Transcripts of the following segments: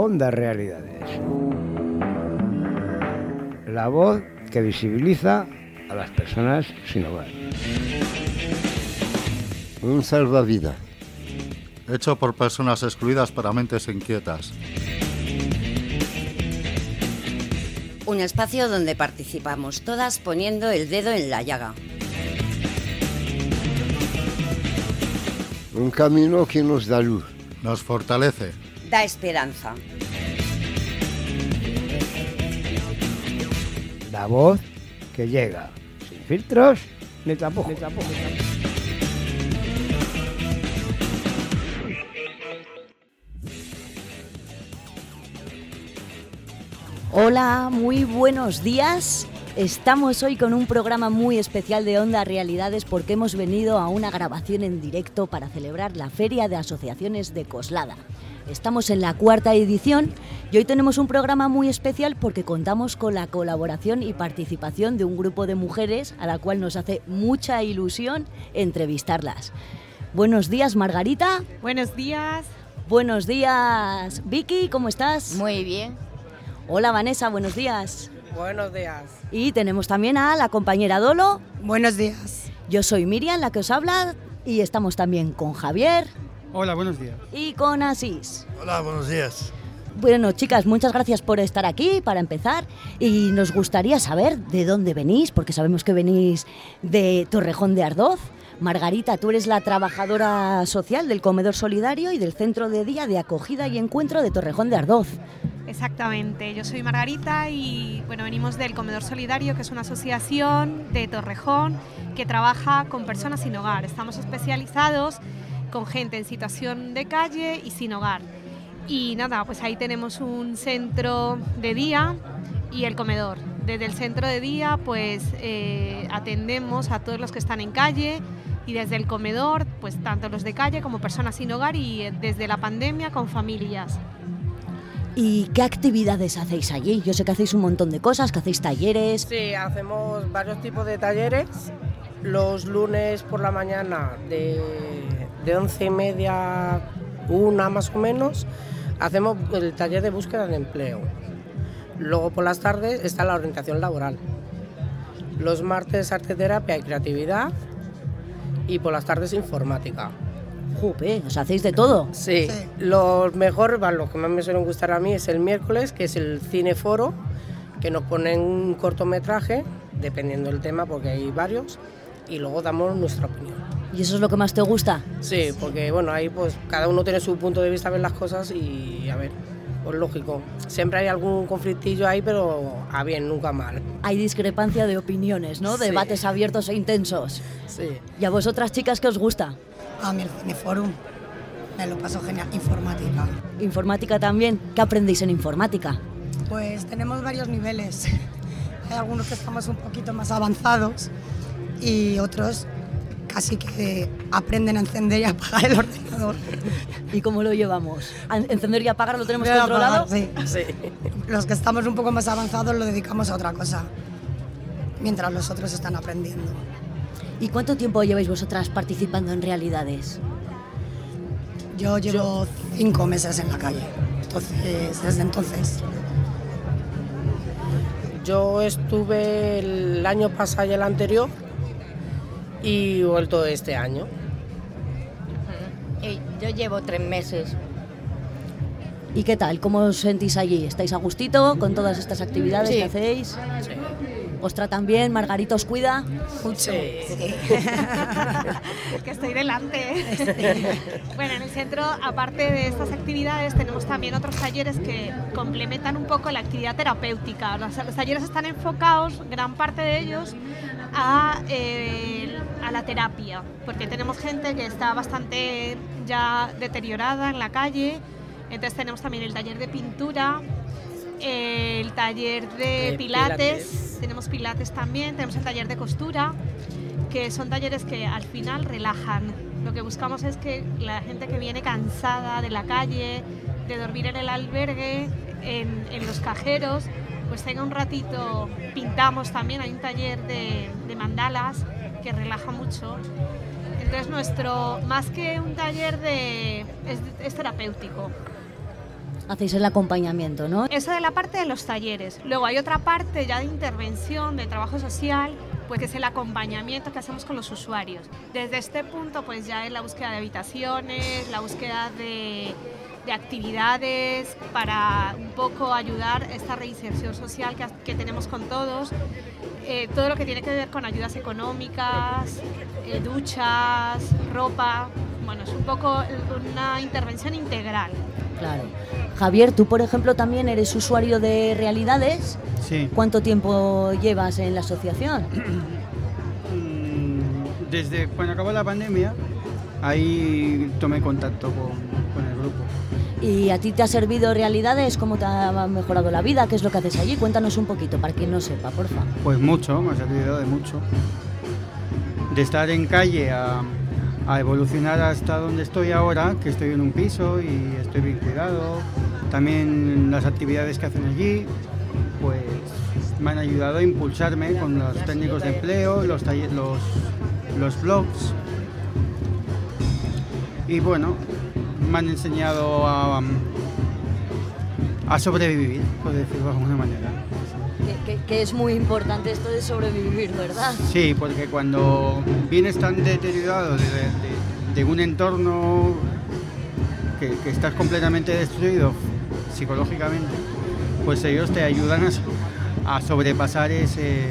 Onda Realidades. La voz que visibiliza a las personas sin hogar. Un salvavidas. Hecho por personas excluidas para mentes inquietas. Un espacio donde participamos todas poniendo el dedo en la llaga. Un camino que nos da luz. Nos fortalece. Da esperanza. La voz que llega, sin filtros ni tapujos. Hola, muy buenos días. Estamos hoy con un programa muy especial de Onda Realidades porque hemos venido a una grabación en directo para celebrar la Feria de Asociaciones de Coslada. Estamos en la cuarta edición y hoy tenemos un programa muy especial porque contamos con la colaboración y participación de un grupo de mujeres a la cual nos hace mucha ilusión entrevistarlas. Buenos días, Margarita. Buenos días. Buenos días, Vicky, ¿cómo estás? Muy bien. Hola, Vanessa, buenos días. Buenos días. Y tenemos también a la compañera Dolo. Buenos días. Yo soy Miriam, la que os habla, y estamos también con Javier. Hola, buenos días. Y con Asís. Hola, buenos días. Bueno, chicas, muchas gracias por estar aquí, para empezar. Y nos gustaría saber de dónde venís, porque sabemos que venís de Torrejón de Ardoz. Margarita, tú eres la trabajadora social del Comedor Solidario y del Centro de Día de Acogida y Encuentro de Torrejón de Ardoz. Exactamente, yo soy Margarita y bueno, venimos del Comedor Solidario, que es una asociación de Torrejón que trabaja con personas sin hogar. Estamos especializados con gente en situación de calle y sin hogar. Y nada, pues ahí tenemos un centro de día y el comedor. Desde el centro de día pues eh, atendemos a todos los que están en calle y desde el comedor pues tanto los de calle como personas sin hogar y eh, desde la pandemia con familias. ¿Y qué actividades hacéis allí? Yo sé que hacéis un montón de cosas, que hacéis talleres. Sí, hacemos varios tipos de talleres. Los lunes por la mañana de, de once y media, una más o menos, hacemos el taller de búsqueda de empleo. Luego por las tardes está la orientación laboral. Los martes arte terapia y creatividad y por las tardes informática. Jupe, os hacéis de todo. Sí, los mejor, lo que más me suelen gustar a mí es el miércoles, que es el cineforo, que nos ponen un cortometraje, dependiendo del tema, porque hay varios, y luego damos nuestra opinión. ¿Y eso es lo que más te gusta? Sí, porque bueno, ahí pues cada uno tiene su punto de vista, ver las cosas y a ver, pues lógico. Siempre hay algún conflictillo ahí, pero a bien, nunca mal. Hay discrepancia de opiniones, ¿no? Sí. Debates abiertos e intensos. Sí. ¿Y a vosotras chicas qué os gusta? A mí el Cineforum. Me lo paso genial. Informática. Informática también. ¿Qué aprendéis en informática? Pues tenemos varios niveles. Hay algunos que estamos un poquito más avanzados y otros casi que aprenden a encender y apagar el ordenador. ¿Y cómo lo llevamos? ¿A Encender y apagar lo tenemos Voy a controlado. apagar, sí. Sí. Los que estamos un poco más avanzados lo dedicamos a otra cosa, mientras los otros están aprendiendo. ¿Y cuánto tiempo lleváis vosotras participando en realidades? Yo llevo cinco meses en la calle, entonces, desde entonces. Yo estuve el año pasado y el anterior y he vuelto este año. Y yo llevo tres meses. ¿Y qué tal? ¿Cómo os sentís allí? ¿Estáis a gustito con todas estas actividades Sí. que hacéis? ¿Os tratan bien? ¿Margarita os cuida? Mucho. que estoy delante. bueno, en el centro, aparte de estas actividades, tenemos también otros talleres que complementan un poco la actividad terapéutica. Los, los talleres están enfocados, gran parte de ellos, a, eh, a la terapia, porque tenemos gente que está bastante ya deteriorada en la calle. Entonces tenemos también el taller de pintura, el taller de De pilates, pilates. tenemos pilates también, tenemos el taller de costura, que son talleres que al final relajan. Lo que buscamos es que la gente que viene cansada de la calle, de dormir en el albergue, en, en los cajeros, pues tenga un ratito, pintamos también, hay un taller de, de mandalas que relaja mucho. Entonces nuestro, más que un taller de, es, es terapéutico. hacéis el acompañamiento, ¿no? Eso de la parte de los talleres. Luego hay otra parte ya de intervención, de trabajo social, pues que es el acompañamiento que hacemos con los usuarios. Desde este punto, pues ya es la búsqueda de habitaciones, la búsqueda de, de actividades para un poco ayudar esta reinserción social que, que tenemos con todos. Eh, todo lo que tiene que ver con ayudas económicas, eh, duchas, ropa. Bueno, es un poco una intervención integral. Claro. Javier, tú por ejemplo también eres usuario de realidades. Sí. ¿Cuánto tiempo llevas en la asociación? Mm, Desde cuando acabó la pandemia, ahí tomé contacto con. ¿Y a ti te ha servido realidades? ¿Cómo te ha mejorado la vida? ¿Qué es lo que haces allí? Cuéntanos un poquito, para quien no sepa, porfa. Pues mucho, me ha servido de mucho. De estar en calle a, evolucionar hasta donde estoy ahora, que estoy en un piso y estoy bien cuidado. También las actividades que hacen allí, pues me han ayudado a impulsarme con los técnicos de empleo, los, taller- los, los blogs. Y bueno, me han enseñado a, a sobrevivir, por decirlo de alguna manera. Que, que- que es muy importante esto de sobrevivir, ¿verdad? Sí, porque cuando vienes tan deteriorado de, de- de un entorno que, que estás completamente destruido psicológicamente, pues ellos te ayudan a sobrepasar ese,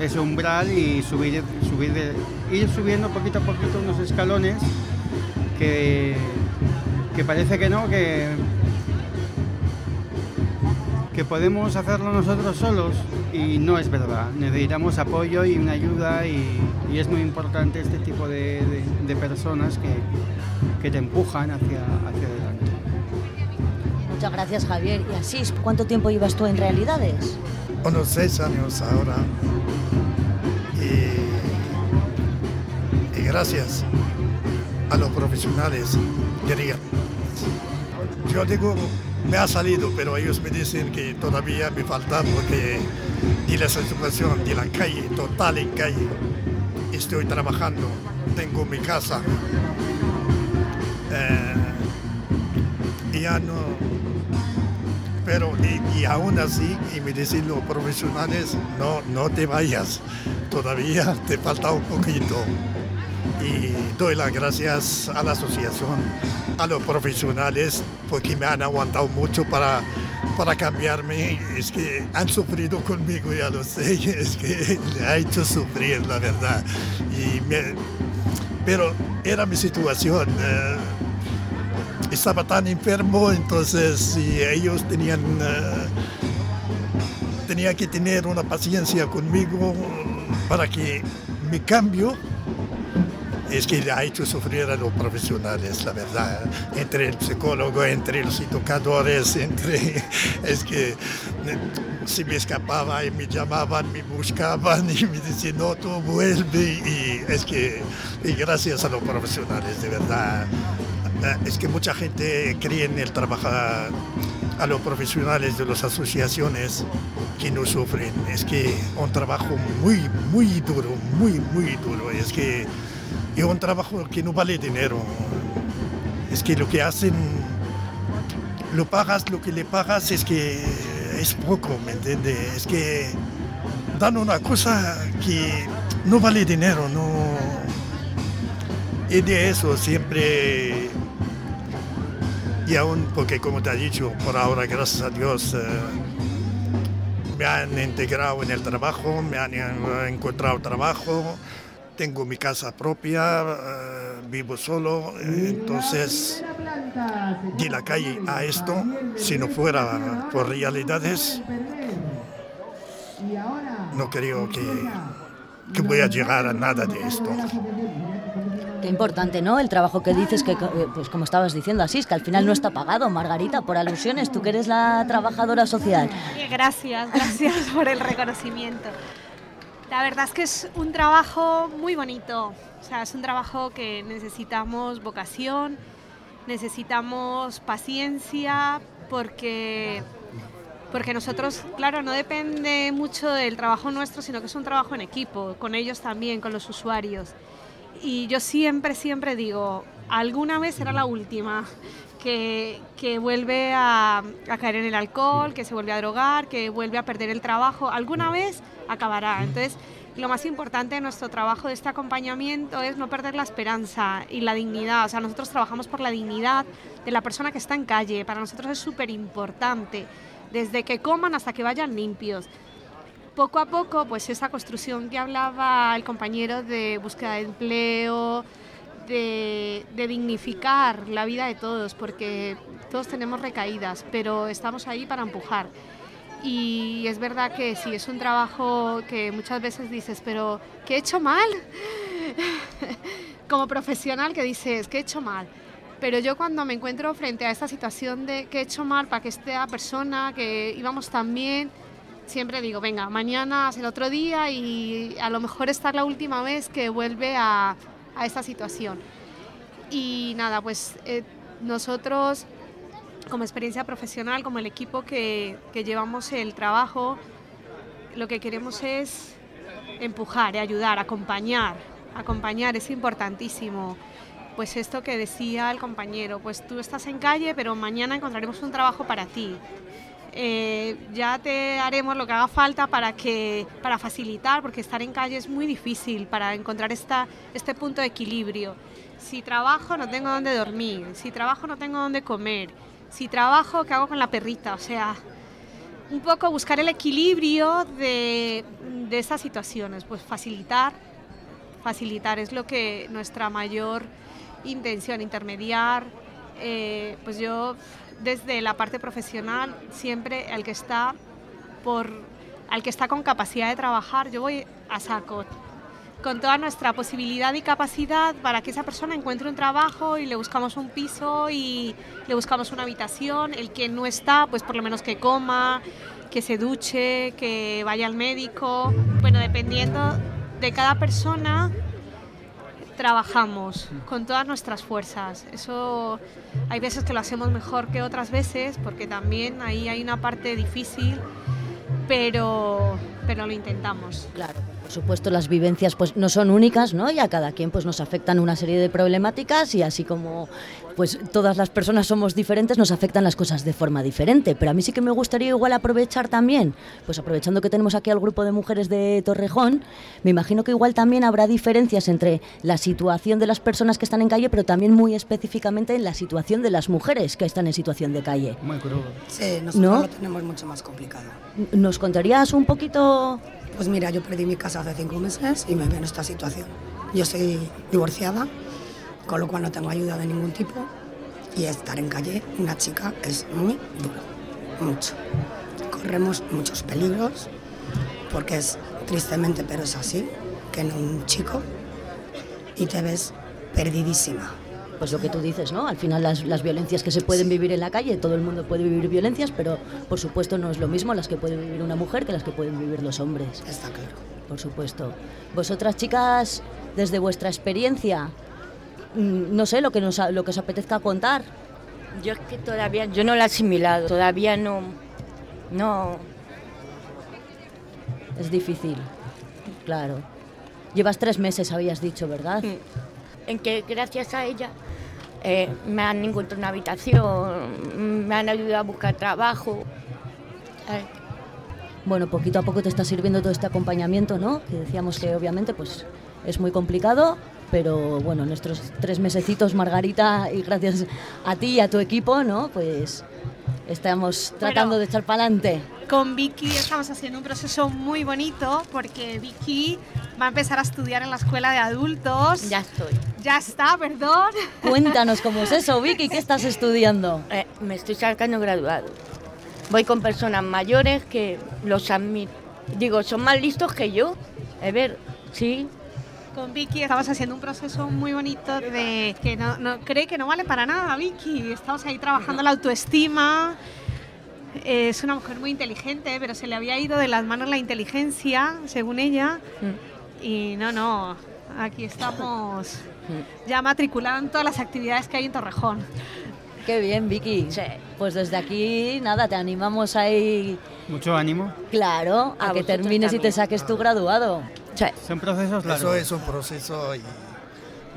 ese umbral y subir, subir de- ir subiendo poquito a poquito unos escalones que, que parece que no, que, que podemos hacerlo nosotros solos y no es verdad. Necesitamos apoyo y una ayuda y, y es muy importante este tipo de, de- de personas que, que te empujan hacia, hacia adelante. Muchas gracias, Javier. ¿Y Asís, cuánto tiempo llevas tú en realidades? unos seis años ahora. Y, y gracias a los profesionales, diría. Yo digo, me ha salido, pero ellos me dicen que todavía me falta porque de la situación de la calle, total en calle. Estoy trabajando, tengo mi casa. Eh, ya no, pero y, y aún así, y me dicen los profesionales, no, no te vayas, todavía te falta un poquito. Y doy las gracias a la asociación, a los profesionales, porque me han aguantado mucho para, para cambiarme. Es que han sufrido conmigo, ya lo sé, es que le ha hecho sufrir, la verdad. Y pero era mi situación. eh, estaba tan enfermo, entonces si ellos tenían, eh, tenía que tener una paciencia conmigo para que mi cambio es que ha hecho sufrir a los profesionales, la verdad, entre el psicólogo, entre los educadores, entre, es que eh, si me escapaba y me llamaban, me buscaban y me decían, no, tú vuelve, y es que, y gracias a los profesionales, de verdad, eh, es que mucha gente cree en el trabajo a los profesionales de las asociaciones que no sufren. Es que un trabajo muy, muy duro, muy, muy duro. Es que es un trabajo que no vale dinero. Es que lo que hacen, lo pagas, lo que le pagas es que es poco, ¿me entiendes? Es que dan una cosa que no vale dinero, no. Y de eso siempre y aún porque, como te he dicho, por ahora, gracias a Dios, eh, me han integrado en el trabajo, me han encontrado trabajo, tengo mi casa propia, eh, vivo solo, eh, entonces de la calle a esto, si no fuera por realidades, no creo que, que voy a llegar a nada de esto. Qué importante, ¿no? El trabajo que dices, que pues como estabas diciendo, Asís, que al final no está pagado, Margarita, por alusiones, tú que eres la trabajadora social. Gracias, gracias por el reconocimiento. La verdad es que es un trabajo muy bonito. O sea, es un trabajo que necesitamos vocación, necesitamos paciencia, porque, porque nosotros, claro, no depende mucho del trabajo nuestro, sino que es un trabajo en equipo, con ellos también, con los usuarios. Y yo siempre, siempre digo, alguna vez será la última, que, que vuelve a, a caer en el alcohol, que se vuelve a drogar, que vuelve a perder el trabajo, alguna vez acabará. Entonces, lo más importante de nuestro trabajo de este acompañamiento es no perder la esperanza y la dignidad. O sea, nosotros trabajamos por la dignidad de la persona que está en calle. Para nosotros es súper importante, desde que coman hasta que vayan limpios. Poco a poco, pues esa construcción que hablaba el compañero de búsqueda de empleo, de, de dignificar la vida de todos, porque todos tenemos recaídas, pero estamos ahí para empujar. Y es verdad que sí, es un trabajo que muchas veces dices, pero ¿qué he hecho mal? Como profesional que dices, ¿qué he hecho mal? Pero yo cuando me encuentro frente a esta situación de que he hecho mal para que esta persona, que íbamos tan bien, siempre digo, venga, mañana es el otro día y a lo mejor esta es la última vez que vuelve a, a esta situación. Y nada, pues eh, nosotros como experiencia profesional, como el equipo que, que llevamos el trabajo, lo que queremos es empujar, ayudar, acompañar. Acompañar es importantísimo. Pues esto que decía el compañero, pues tú estás en calle, pero mañana encontraremos un trabajo para ti. Eh, ya te haremos lo que haga falta para que para facilitar, porque estar en calle es muy difícil para encontrar esta, este punto de equilibrio. Si trabajo no tengo dónde dormir, si trabajo no tengo dónde comer, si trabajo, ¿qué hago con la perrita? O sea, un poco buscar el equilibrio de, de estas situaciones, pues facilitar, facilitar es lo que nuestra mayor intención, intermediar, eh, pues yo desde la parte profesional siempre al que está por al que está con capacidad de trabajar, yo voy a saco con toda nuestra posibilidad y capacidad para que esa persona encuentre un trabajo y le buscamos un piso y le buscamos una habitación. El que no está, pues por lo menos que coma, que se duche, que vaya al médico. Bueno, dependiendo de cada persona, trabajamos con todas nuestras fuerzas. Eso hay veces que lo hacemos mejor que otras veces, porque también ahí hay una parte difícil, pero, pero lo intentamos. Claro. Por supuesto, las vivencias pues no son únicas, ¿no? Y a cada quien pues nos afectan una serie de problemáticas y así como pues todas las personas somos diferentes, nos afectan las cosas de forma diferente. Pero a mí sí que me gustaría igual aprovechar también, pues aprovechando que tenemos aquí al grupo de mujeres de Torrejón, me imagino que igual también habrá diferencias entre la situación de las personas que están en calle, pero también muy específicamente en la situación de las mujeres que están en situación de calle. Muy crudo. Sí, nosotros ¿No? lo tenemos mucho más complicado. ¿Nos contarías un poquito? Pues mira, yo perdí mi casa hace cinco meses y me veo en esta situación. Yo soy divorciada, con lo cual no tengo ayuda de ningún tipo y estar en calle, una chica, es muy duro, mucho. Corremos muchos peligros porque es tristemente, pero es así, que en un chico y te ves perdidísima. Pues lo que tú dices, ¿no? Al final las, las violencias que se pueden vivir en la calle, todo el mundo puede vivir violencias, pero por supuesto no es lo mismo las que puede vivir una mujer que las que pueden vivir los hombres. Está claro. Por supuesto. Vosotras chicas, desde vuestra experiencia, mm, no sé, lo que, nos, lo que os apetezca contar. Yo es que todavía, yo no lo he asimilado, todavía no, no, Es difícil, claro. Llevas tres meses, habías dicho, ¿verdad? en que gracias a ella eh, me han encontrado una habitación, me han ayudado a buscar trabajo. ¿sabes? Bueno, poquito a poco te está sirviendo todo este acompañamiento, ¿no? Que decíamos que obviamente pues es muy complicado, pero bueno, en estos tres mesecitos, Margarita, y gracias a ti y a tu equipo, ¿no? Pues estamos tratando de echar para adelante. Con Vicky estamos haciendo un proceso muy bonito porque Vicky va a empezar a estudiar en la escuela de adultos. Ya estoy. Ya está, perdón. Cuéntanos cómo es eso, Vicky, ¿qué estás estudiando? Eh, me estoy sacando graduado. Voy con personas mayores que los admito. Digo, son más listos que yo. A ver, sí. Con Vicky estamos haciendo un proceso muy bonito de que no, no cree que no vale para nada, Vicky. Estamos ahí trabajando la autoestima. Es una mujer muy inteligente, pero se le había ido de las manos la inteligencia, según ella. Y no, no, aquí estamos ya matriculada en todas las actividades que hay en Torrejón. Qué bien, Vicky. Pues desde aquí, nada, te animamos ahí, Mucho ánimo. claro, a, A que termines y te también. saques tu graduado. Son procesos largos. Eso es un proceso y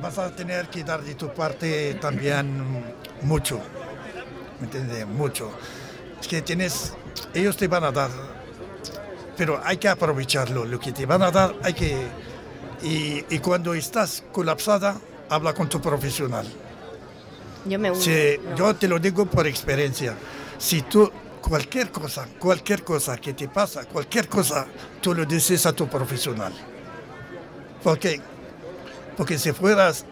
vas a tener que dar de tu parte también mucho. ¿me entiendes? Mucho. Es que tienes, ellos te van a dar, pero hay que aprovecharlo, lo que te van a dar hay que, y, y cuando estás colapsada, habla con tu profesional. Yo me uno. Yo te lo digo por experiencia. Si tú, cualquier cosa, cualquier cosa que te pasa, cualquier cosa, tú lo dices a tu profesional. Porque, porque si fueras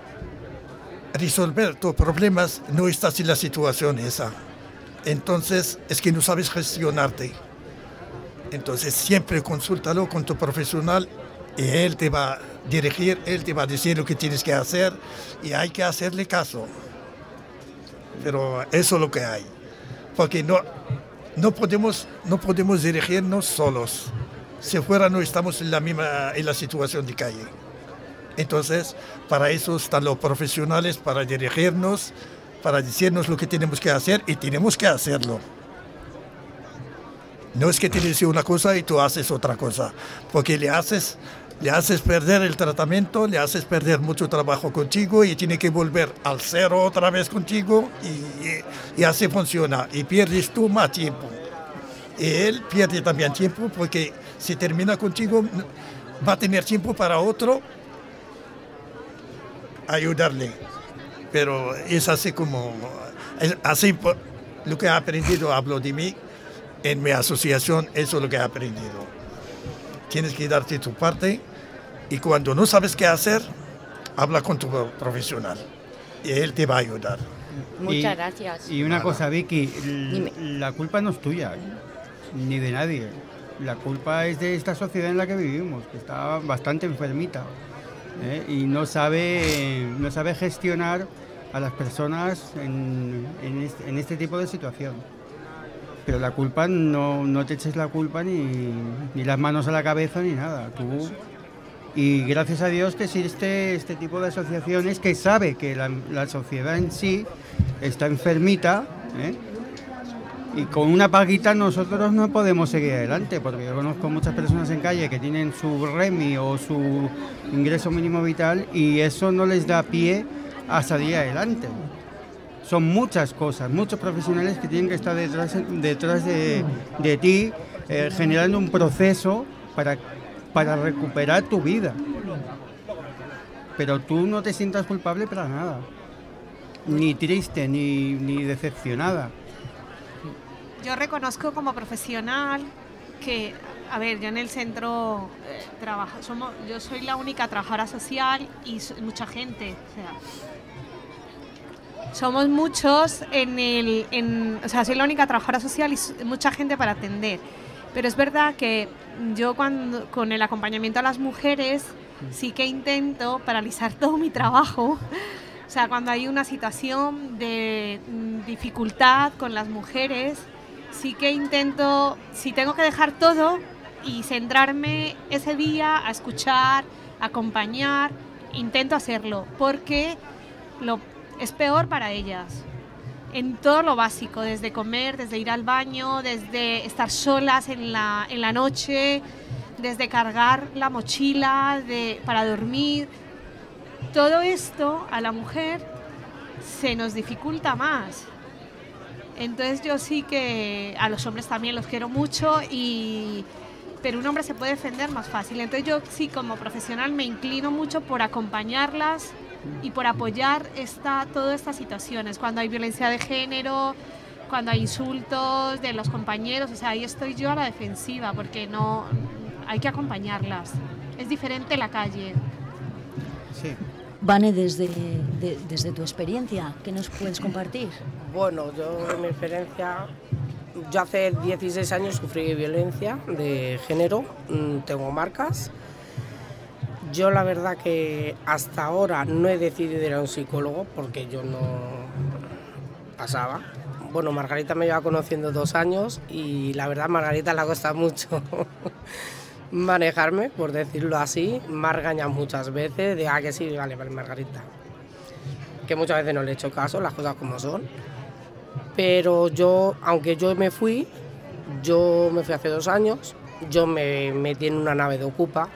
a resolver tus problemas, no estás en la situación esa. Entonces, es que no sabes gestionarte. Entonces, siempre consúltalo con tu profesional y él te va a dirigir, él te va a decir lo que tienes que hacer y hay que hacerle caso pero eso es lo que hay. Porque no, no, podemos, no podemos dirigirnos solos. Si fuera no estamos en la misma en la situación de calle. Entonces, para eso están los profesionales, para dirigirnos, para decirnos lo que tenemos que hacer y tenemos que hacerlo. No es que te dice una cosa y tú haces otra cosa, porque le haces le haces perder el tratamiento, le haces perder mucho trabajo contigo y tiene que volver al cero otra vez contigo y, así funciona. Y pierdes tú más tiempo. Y él pierde también tiempo porque si termina contigo va a tener tiempo para otro ayudarle. Pero es así como, es así lo que he aprendido, hablo de mí, en mi asociación, eso es lo que he aprendido tienes que darte tu parte y cuando no sabes qué hacer, habla con tu profesional y él te va a ayudar. Muchas Y- gracias. Y una cosa, Vicky, la culpa no es tuya, ni de nadie. La culpa es de esta sociedad en la que vivimos, que está bastante enfermita ¿eh? y no sabe, no sabe gestionar a las personas en, en este, en este tipo de situación. Pero la culpa no, no te eches la culpa ni, ni las manos a la cabeza ni nada. Tú y gracias a Dios que existe este tipo de asociaciones que sabe que la, la sociedad en sí está enfermita ¿eh? y con una paguita nosotros no podemos seguir adelante porque yo conozco muchas personas en calle que tienen su REMI o su ingreso mínimo vital y eso no les da pie a salir adelante. Son muchas cosas, muchos profesionales que tienen que estar detrás, detrás de, de ti eh, generando un proceso para, para recuperar tu vida. Pero tú no te sientas culpable para nada, ni triste, ni, ni decepcionada. Yo reconozco como profesional que, a ver, yo en el centro eh, trabajo, somos, yo soy la única trabajadora social y mucha gente, somos muchos en el, en, o sea, soy la única trabajadora social y mucha gente para atender. Pero es verdad que yo cuando con el acompañamiento a las mujeres sí que intento paralizar todo mi trabajo. O sea, cuando hay una situación de mm, dificultad con las mujeres, sí que intento, si tengo que dejar todo y centrarme ese día a escuchar, acompañar, intento hacerlo, porque lo, es peor para ellas. En todo lo básico, desde comer, desde ir al baño, desde estar solas en la, en la noche, desde cargar la mochila de, para dormir. Todo esto a la mujer se nos dificulta más. Entonces yo sí que a los hombres también los quiero mucho y pero un hombre se puede defender más fácil. Entonces yo sí como profesional me inclino mucho por acompañarlas y por apoyar esta, todas estas situaciones. Cuando hay violencia de género, cuando hay insultos de los compañeros, o sea, ahí estoy yo a la defensiva porque no hay que acompañarlas. Es diferente la calle. Sí. Vane, desde, de- desde tu experiencia, ¿qué nos puedes compartir? Bueno, yo en mi experiencia, yo hace 16 años sufrí violencia de género, mm, tengo marcas. Yo la verdad que hasta ahora no he decidido ir a un psicólogo porque yo no pasaba. Bueno, Margarita me lleva conociendo dos años y la verdad Margarita le cuesta mucho manejarme, por decirlo así. Me muchas veces de, ah, que sí, vale, vale, Margarita. Que muchas veces no le he hecho caso, las cosas como son. Pero yo, aunque yo me fui, yo me fui hace dos años, yo me metí en una nave de Ocupa.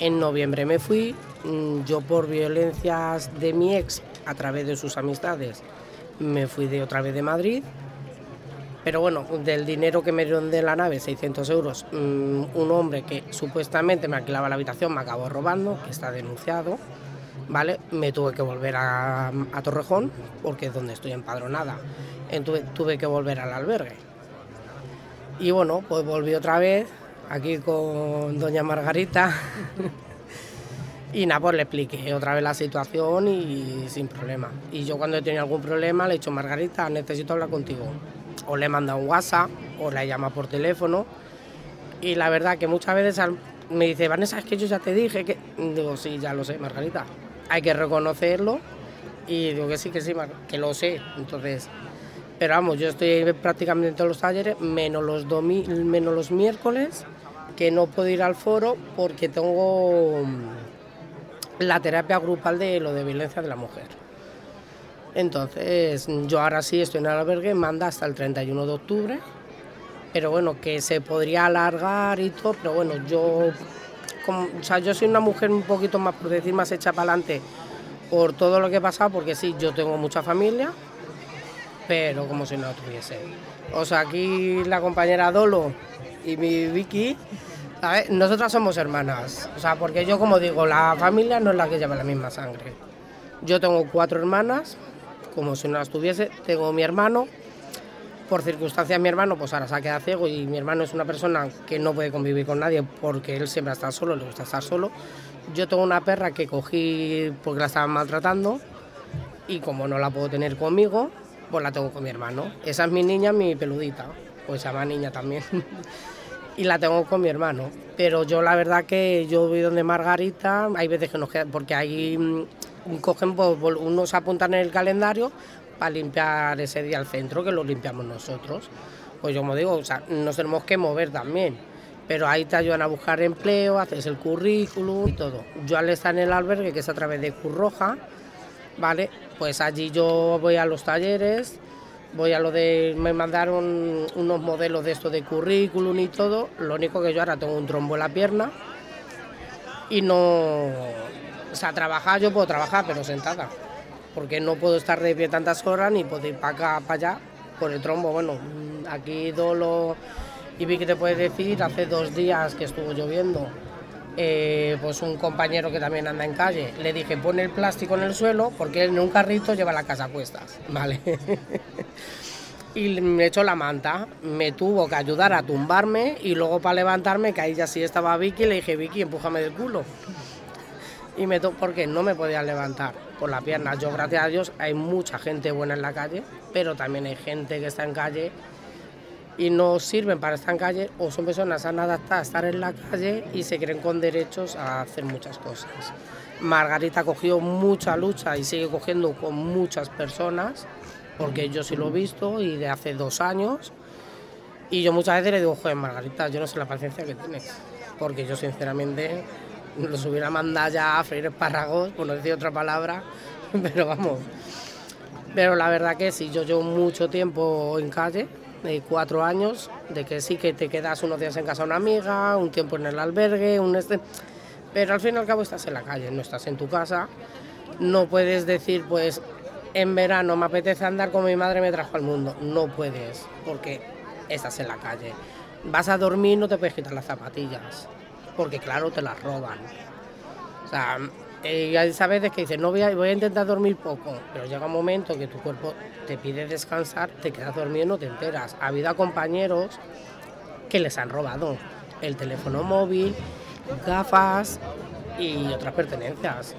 En noviembre me fui, mm, yo por violencias de mi ex a través de sus amistades me fui de otra vez de Madrid. Pero bueno, del dinero que me dieron de la nave, 600 euros, mm, un hombre que supuestamente me alquilaba la habitación me acabó robando, que está denunciado, ¿vale? Me tuve que volver a, Torrejón, porque es donde estoy empadronada. Tuve que volver al albergue. Y bueno, pues volví otra vez, aquí con doña Margarita. Y nada, pues le expliqué otra vez la situación y sin problema. Y yo cuando he tenido algún problema le he dicho, Margarita, necesito hablar contigo. O le he un WhatsApp o la llama por teléfono. Y la verdad que muchas veces me dice, Vanessa, es que yo ya te dije que... Digo, sí, ya lo sé, Margarita. Hay que reconocerlo. Y digo que sí, que sí, que lo sé. Entonces, pero vamos, yo estoy prácticamente en todos los talleres, menos los, menos los miércoles, que no puedo ir al foro porque tengo la terapia grupal de lo de violencia de la mujer. Entonces, yo ahora sí estoy en el albergue, manda hasta el 31 de octubre, pero bueno, que se podría alargar y todo, pero bueno, yo, o sea, yo soy una mujer un poquito más, por decir, más hecha para adelante por todo lo que he pasado, porque sí, yo tengo mucha familia, pero como si no tuviese. O sea, aquí la compañera Dolo y mi Vicky nosotras somos hermanas, o sea, porque yo como digo, la familia no es la que lleva la misma sangre. Yo tengo cuatro hermanas, como si no las tuviese, tengo mi hermano, por circunstancias mi hermano pues ahora se ha quedado ciego y mi hermano es una persona que no puede convivir con nadie porque él siempre está solo, le gusta estar solo. Yo tengo una perra que cogí porque la estaban maltratando y como no la puedo tener conmigo, pues la tengo con mi hermano. Esa es mi niña, mi peludita, pues se llama niña también. y la tengo con mi hermano. Pero yo la verdad que yo voy donde Margarita, hay veces que nos quedan, porque ahí mm, cogen, pues, unos apuntan en el calendario para limpiar ese día el centro, que lo limpiamos nosotros. Pues yo como digo, o sea, nos tenemos que mover también. Pero ahí te ayudan a buscar empleo, haces el currículum y todo. Yo al estar en el albergue, que es a través de Curroja, ¿vale? Pues allí yo voy a los talleres, voy a lo de, me mandaron unos modelos de esto de currículum y todo, lo único que yo ahora tengo un trombo en la pierna y no, o sea, trabajar yo puedo trabajar, pero sentada, porque no puedo estar de pie tantas horas ni puedo ir para acá, para allá, por el trombo, bueno, aquí Dolo y vi que te puedes decir, hace dos días que estuvo lloviendo, eh, pues un compañero que también anda en calle, le dije pone el plástico en el suelo porque él en un carrito lleva la casa a cuestas, ¿vale? y me echó la manta, me tuvo que ayudar a tumbarme y luego para levantarme, que ahí ya sí estaba Vicky, le dije Vicky, empújame del culo. Y me porque no me podía levantar por la pierna. Yo, gracias a Dios, hay mucha gente buena en la calle, pero también hay gente que está en calle y no sirven para estar en calle o son personas han adaptado a estar en la calle y se creen con derechos a hacer muchas cosas. Margarita cogió mucha lucha y sigue cogiendo con muchas personas, porque yo sí lo he visto y de hace dos años. Y yo muchas veces le digo, joder, Margarita, yo no sé la paciencia que tienes, porque yo sinceramente los hubiera mandado ya a freír espárragos, por no decir otra palabra, pero vamos. Pero la verdad que sí, yo llevo mucho tiempo en calle, de cuatro años, de que sí que te quedas unos días en casa de una amiga, un tiempo en el albergue, un este, pero al fin y al cabo estás en la calle, no estás en tu casa, no puedes decir pues en verano me apetece andar como mi madre me trajo al mundo, no puedes, porque estás en la calle. Vas a dormir, no te puedes quitar las zapatillas, porque claro, te las roban. O sea, y hay veces que dices, no voy a, voy a intentar dormir poco, pero llega un momento que tu cuerpo te pide descansar, te quedas dormido no te enteras. Ha habido compañeros que les han robado el teléfono móvil, gafas y otras pertenencias.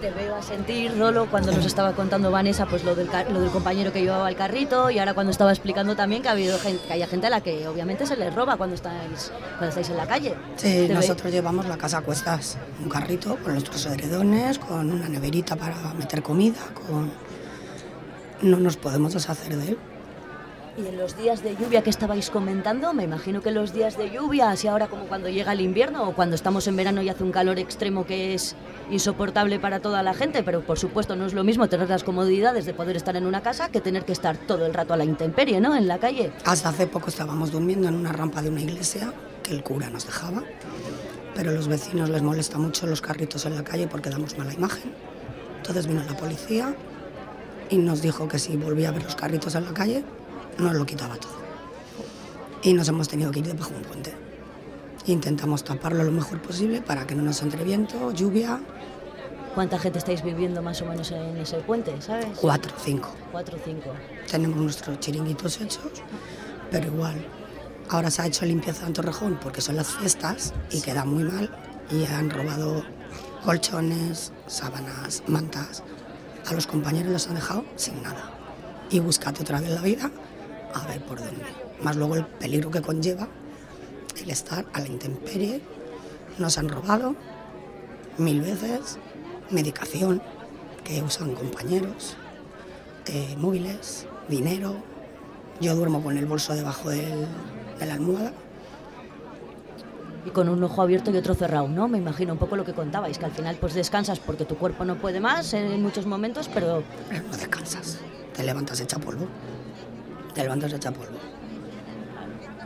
Te veo a sentir, Rolo, cuando nos estaba contando Vanessa pues lo del, lo del compañero que llevaba el carrito y ahora cuando estaba explicando también que ha habido gente, que haya gente a la que obviamente se les roba cuando estáis, cuando estáis en la calle. Sí, nosotros llevamos la casa a cuestas, un carrito con nuestros edredones, con una neverita para meter comida, con... no nos podemos deshacer de él. Y en los días de lluvia que estabais comentando, me imagino que los días de lluvia, así ahora como cuando llega el invierno o cuando estamos en verano y hace un calor extremo que es insoportable para toda la gente, pero por supuesto no es lo mismo tener las comodidades de poder estar en una casa que tener que estar todo el rato a la intemperie, ¿no? En la calle. Hasta hace poco estábamos durmiendo en una rampa de una iglesia que el cura nos dejaba, pero a los vecinos les molesta mucho los carritos en la calle porque damos mala imagen. Entonces vino la policía y nos dijo que si volvía a ver los carritos en la calle, nos lo quitaba todo. Y nos hemos tenido que ir debajo de un puente. Intentamos taparlo lo mejor posible para que no nos entre viento, lluvia. ¿Cuánta gente estáis viviendo más o menos en ese puente, sabes? Cuatro, cinco. Cuatro, cinco. Tenemos nuestros chiringuitos hechos, pero igual. Ahora se ha hecho limpieza en Torrejón porque son las fiestas y queda muy mal y han robado colchones, sábanas, mantas. A los compañeros los han dejado sin nada. Y búscate otra vez la vida a ver por dónde. Más luego el peligro que conlleva el estar a la intemperie. Nos han robado mil veces medicación que usan compañeros, eh, móviles, dinero. Yo duermo con el bolso debajo del- de la almohada. Y con un ojo abierto y otro cerrado, ¿no? Me imagino un poco lo que contabais, que al final pues descansas porque tu cuerpo no puede más en muchos momentos, pero... No descansas, te levantas hecha polvo. Te levantas hecha polvo.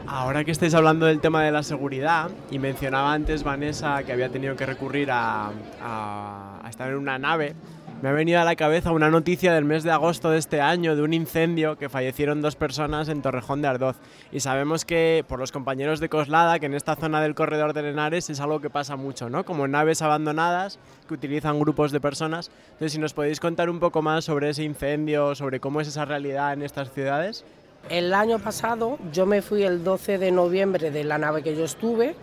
Ahora que estáis hablando del tema de la seguridad, y mencionaba antes Vanessa que había tenido que recurrir a, a- a estar en una nave, me ha venido a la cabeza una noticia del mes de agosto de este año de un incendio que fallecieron dos personas en Torrejón de Ardoz. Y sabemos que por los compañeros de Coslada, que en esta zona del corredor de Henares es algo que pasa mucho, ¿no? Como naves abandonadas que utilizan grupos de personas. Entonces, si nos podéis contar un poco más sobre ese incendio, sobre cómo es esa realidad en estas ciudades. El año pasado yo me fui el 12 de noviembre de la nave que yo estuve.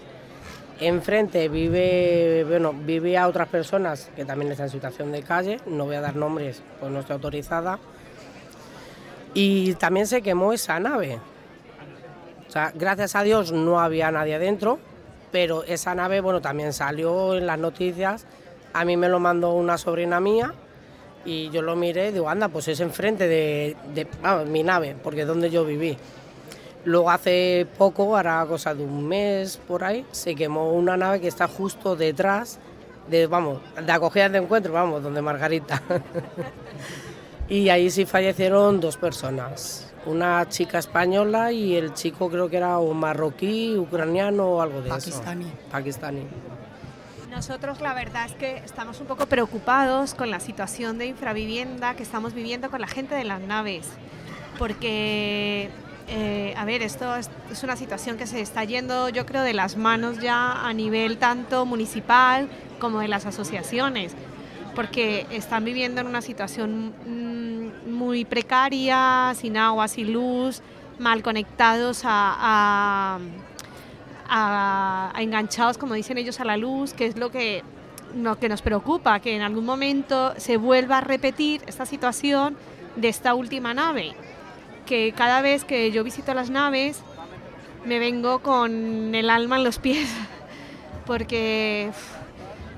Enfrente vive, bueno, vivía otras personas que también están en situación de calle, no voy a dar nombres, pues no estoy autorizada. Y también se quemó esa nave. Gracias a Dios no había nadie adentro, pero esa nave, bueno, también salió en las noticias. A mí me lo mandó una sobrina mía y yo lo miré y digo, anda, pues es enfrente de, de vamos, mi nave, porque es donde yo viví. Luego hace poco, hará cosa de un mes por ahí, se quemó una nave que está justo detrás de, vamos, de acogida de encuentro, vamos, donde Margarita. y ahí sí fallecieron dos personas, una chica española y el chico creo que era un marroquí, ucraniano o algo de Pakistaní. eso. Pakistaní. Nosotros la verdad es que estamos un poco preocupados con la situación de infravivienda que estamos viviendo con la gente de las naves, porque, eh, a ver, esto es, una situación que se está yendo yo creo de las manos ya a nivel tanto municipal como de las asociaciones, porque están viviendo en una situación mm, muy precaria, sin agua, sin luz, mal conectados a a, enganchados, como dicen ellos, a la luz, que es lo que, lo que nos preocupa, que en algún momento se vuelva a repetir esta situación de esta última nave, que cada vez que yo visito las naves me vengo con el alma en los pies, porque,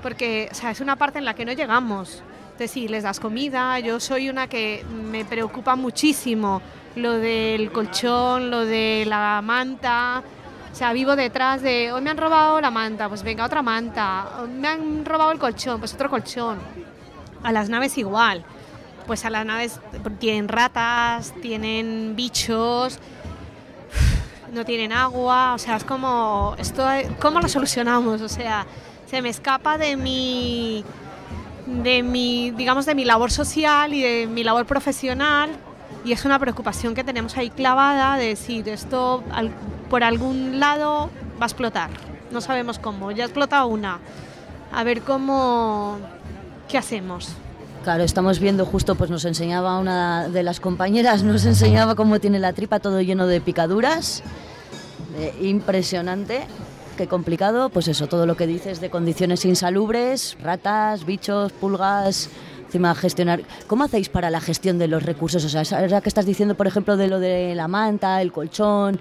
porque es una parte en la que no llegamos. Entonces, si les das comida, yo soy una que me preocupa muchísimo lo del colchón, lo de la manta, o sea, vivo detrás de, hoy me han robado la manta, pues venga, otra manta. Hoy me han robado el colchón, pues otro colchón. A las naves igual. Pues a las naves tienen ratas, tienen bichos, no tienen agua, o sea, es como, esto, ¿cómo lo solucionamos? O sea, se me escapa de mi, de mi, digamos, de mi labor social y de mi labor profesional y es una preocupación que tenemos ahí clavada de decir esto por algún lado va a explotar. No sabemos cómo. Ya ha explotado una. A ver cómo. ¿Qué hacemos? Claro, estamos viendo justo, pues nos enseñaba una de las compañeras, nos enseñaba cómo tiene la tripa todo lleno de picaduras. Eh, impresionante, qué complicado, pues eso, todo lo que dices de condiciones insalubres, ratas, bichos, pulgas, ¿Cómo hacéis para la gestión de los recursos? O sea, esa que estás diciendo, por ejemplo, de lo de la manta, el colchón.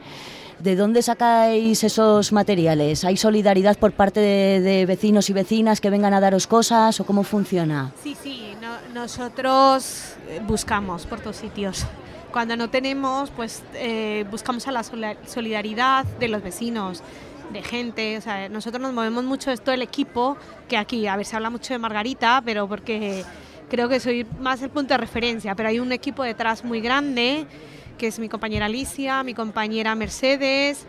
¿De dónde sacáis esos materiales? ¿Hay solidaridad por parte de, vecinos y vecinas que vengan a daros cosas o cómo funciona? Sí, sí, no- nosotros eh, buscamos por todos sitios. Cuando no tenemos, pues eh, buscamos a la solidaridad de los vecinos, de gente. O sea, nosotros nos movemos mucho esto el equipo, que aquí, a ver, se habla mucho de Margarita, pero porque creo que soy más el punto de referencia, pero hay un equipo detrás muy grande, que es mi compañera Alicia, mi compañera Mercedes,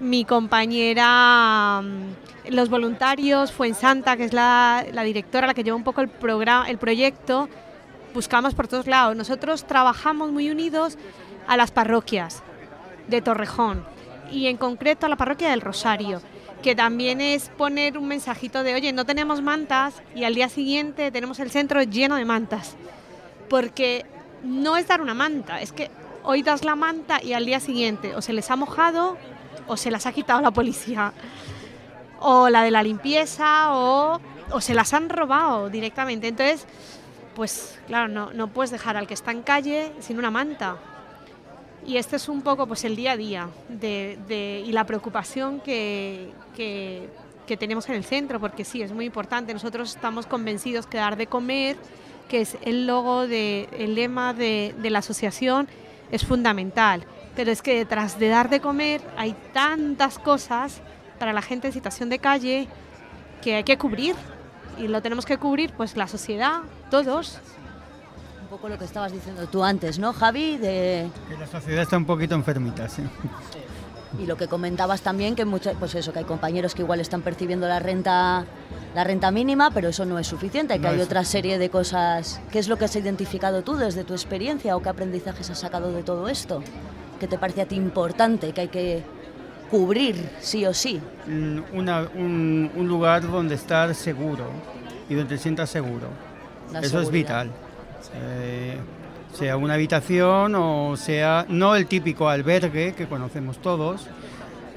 mi compañera, mm, los voluntarios, Fuensanta, que es la, la directora, la que lleva un poco el, programa, el proyecto, buscamos por todos lados. Nosotros trabajamos muy unidos a las parroquias de Torrejón y en concreto a la parroquia del Rosario, que también es poner un mensajito de, oye, no tenemos mantas y al día siguiente tenemos el centro lleno de mantas. Porque no es dar una manta, es que hoy das la manta y al día siguiente o se les ha mojado o se las ha quitado la policía. O la de la limpieza o, o se las han robado directamente. Entonces, pues claro, no, no puedes dejar al que está en calle sin una manta. Y este es un poco pues, el día a día y la preocupación que, tenemos en el centro, porque sí, es muy importante. Nosotros estamos convencidos que dar de comer, que es el logo, el lema de, de la asociación, es fundamental. Pero es que detrás de dar de comer hay tantas cosas para la gente en situación de calle que hay que cubrir. Y lo tenemos que cubrir pues la sociedad, todos. Un poco lo que estabas diciendo tú antes, ¿no, Javi? De... Que la sociedad está un poquito enfermita, sí. Y lo que comentabas también, que mucho, pues eso, que hay compañeros que igual están percibiendo la renta, la renta mínima, pero eso no es suficiente, que no hay es... otra serie de cosas. ¿Qué es lo que has identificado tú desde tu experiencia o qué aprendizajes has sacado de todo esto? ¿Qué te parece a ti importante, que hay que cubrir sí o sí? Una, un, un, lugar donde estar seguro y donde te sientas seguro. La eso seguridad. es vital. Eh, sea una habitación o sea no el típico albergue que conocemos todos,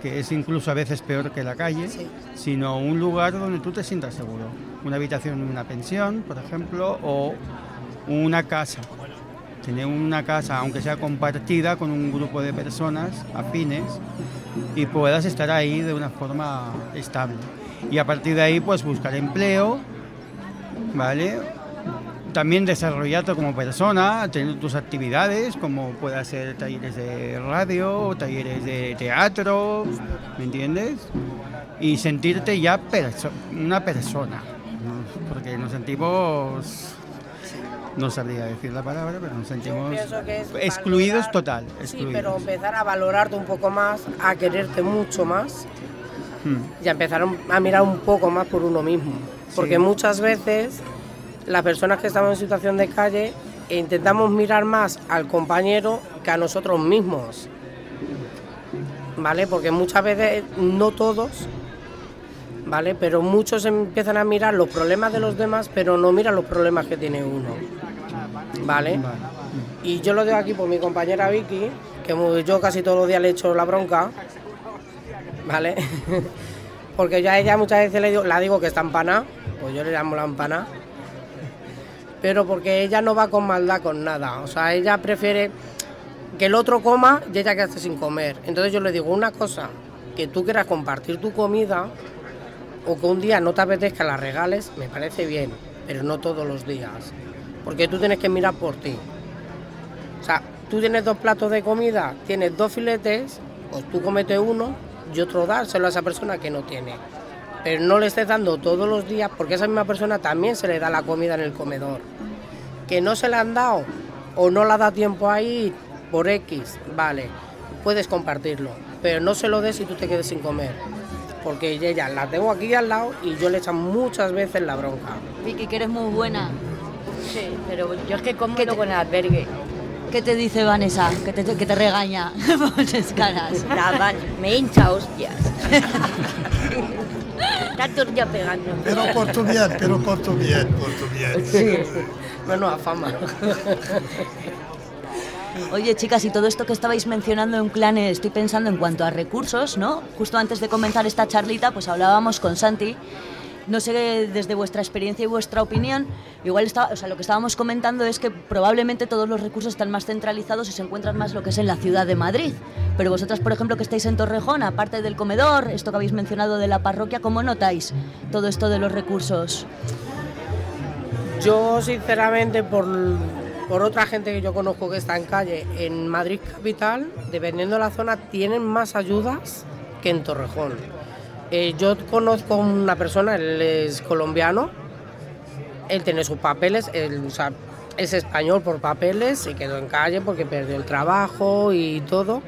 que es incluso a veces peor que la calle, sí. sino un lugar donde tú te sientas seguro. Una habitación en una pensión, por ejemplo, o una casa. Tener una casa, aunque sea compartida con un grupo de personas afines, y puedas estar ahí de una forma estable. Y a partir de ahí, pues buscar empleo, ¿vale? También desarrollarte como persona, tener tus actividades, como pueda ser talleres de radio, talleres de teatro, ¿me entiendes? Y sentirte ya perso una persona, porque nos sentimos, no sabría decir la palabra, pero nos sentimos excluidos valorar, total. Excluidos. Sí, pero empezar a valorarte un poco más, a quererte mucho más hmm. y a empezar a mirar un poco más por uno mismo, porque sí. muchas veces las personas que estamos en situación de calle intentamos mirar más al compañero que a nosotros mismos. ¿Vale? Porque muchas veces, no todos, ¿vale? Pero muchos empiezan a mirar los problemas de los demás, pero no miran los problemas que tiene uno. ¿Vale? Y yo lo digo aquí por mi compañera Vicky, que yo casi todos los días le echo la bronca, ¿vale? Porque yo a ella muchas veces le digo, la digo que está empanada, pues yo le llamo la empanada pero porque ella no va con maldad con nada. O sea, ella prefiere que el otro coma y ella quede sin comer. Entonces yo le digo una cosa, que tú quieras compartir tu comida o que un día no te apetezca la regales, me parece bien, pero no todos los días. Porque tú tienes que mirar por ti. O sea, tú tienes dos platos de comida, tienes dos filetes, pues tú comete uno y otro dárselo a esa persona que no tiene pero no le estés dando todos los días porque a esa misma persona también se le da la comida en el comedor. Que no se le han dado o no la da tiempo ahí por X, vale, puedes compartirlo, pero no se lo des si tú te quedes sin comer. Porque ella la tengo aquí al lado y yo le echo muchas veces la bronca. Vicky, que eres muy buena. Sí, pero yo es que como te... con el albergue. ¿Qué te dice Vanessa? Que te, que te regaña. Pones caras. Nada, me hincha hostias. Está ya pegando. Pero por tu bien, pero por tu bien, por tu bien. Sí, bueno, a fama. Oye, chicas, y todo esto que estabais mencionando en Clane, estoy pensando en cuanto a recursos, ¿no? Justo antes de comenzar esta charlita, pues hablábamos con Santi no sé desde vuestra experiencia y vuestra opinión, igual está, o sea, lo que estábamos comentando es que probablemente todos los recursos están más centralizados y se encuentran más lo que es en la ciudad de Madrid. Pero vosotras, por ejemplo, que estáis en Torrejón, aparte del comedor, esto que habéis mencionado de la parroquia, ¿cómo notáis todo esto de los recursos? Yo, sinceramente, por, por otra gente que yo conozco que está en calle, en Madrid capital, dependiendo de la zona, tienen más ayudas que en Torrejón. Eh, yo conozco una persona, él es colombiano, él tiene sus papeles, él, es español por papeles, se quedó en calle porque perdió el trabajo y todo,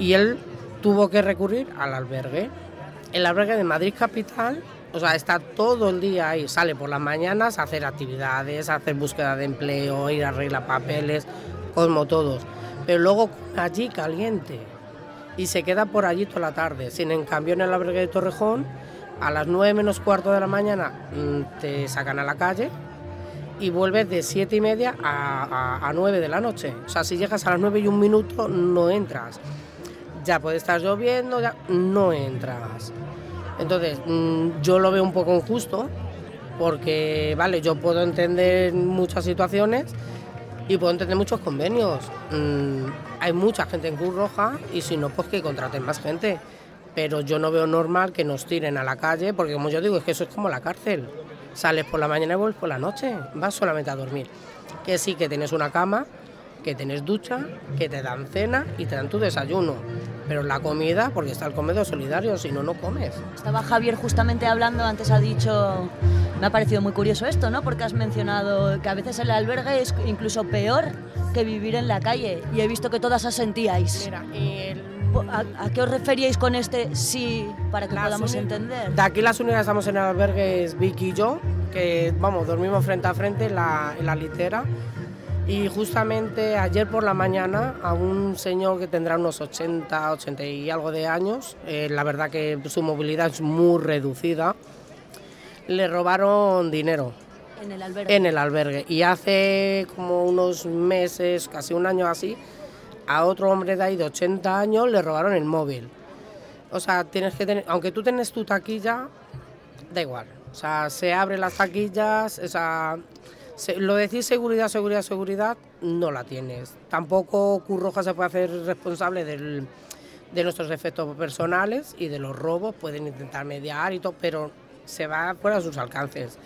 y él tuvo que recurrir al albergue. El albergue de Madrid Capital O sea, está todo el día ahí. Sale por las mañanas a hacer actividades, a hacer búsqueda de empleo, ir a arreglar papeles, como todos. Pero luego allí caliente. Y se queda por allí toda la tarde. Sin en cambio en el albergue de Torrejón, a las 9 menos cuarto de la mañana mm, te sacan a la calle y vuelves de 7 y media a, a, a 9 de la noche. O sea, si llegas a las 9 y un minuto, no entras. Ya puede estar lloviendo, ya no entras. Entonces, mm, yo lo veo un poco injusto, porque, vale, yo puedo entender muchas situaciones y puedo entender muchos convenios. Mm, hay mucha gente en Cruz Roja y si no, pues que contraten más gente. Pero yo no veo normal que nos tiren a la calle, porque como yo digo, es que eso es como la cárcel. Sales por la mañana y vuelves por la noche, vas solamente a dormir. Que sí que tienes una cama, que tienes ducha, que te dan cena y te dan tu desayuno. Pero la comida, porque está el comedor solidario, si no, no comes. Estaba Javier justamente hablando, antes ha dicho, me ha parecido muy curioso esto, ¿no? Porque has mencionado que a veces el albergue es incluso peor que vivir en la calle. Y he visto que todas asentíais. Mira, el... ¿A, ¿A, qué os referíais con este sí para que las podamos entender? De aquí las únicas que estamos en el albergue es Vicky y yo, que vamos, dormimos frente a frente en la, en la litera. Y justamente ayer por la mañana a un señor que tendrá unos 80, 80 y algo de años, eh, la verdad que su movilidad es muy reducida, le robaron dinero. En el albergue. En el albergue. Y hace como unos meses, casi un año así, a otro hombre de ahí de 80 años le robaron el móvil. O sea, tienes que tener, aunque tú tienes tu taquilla, da igual. O sea, se abren las taquillas, o sea, se, lo decís seguridad, seguridad, seguridad, no la tienes. Tampoco Curroja se puede hacer responsable del, de nuestros efectos personales y de los robos, pueden intentar mediar y todo, pero se va fuera de sus alcances.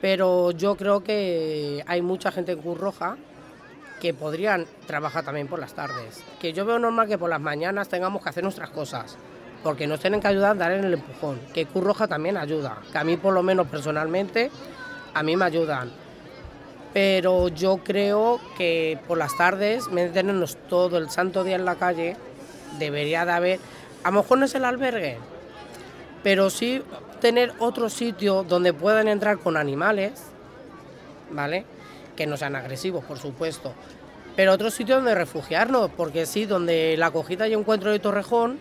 Pero yo creo que hay mucha gente en Curroja que podrían trabajar también por las tardes. Que yo veo normal que por las mañanas tengamos que hacer nuestras cosas, porque nos tienen que ayudar a dar en el empujón. Que Cruz Roja también ayuda, que a mí por lo menos personalmente, a mí me ayudan. Pero yo creo que por las tardes, meternos todo el santo día en la calle, debería de haber, a lo mejor no es el albergue, pero sí tener otro sitio donde puedan entrar con animales, ¿vale? que no sean agresivos, por supuesto, pero otro sitio donde refugiarnos, porque sí, donde la acogida y encuentro de Torrejón,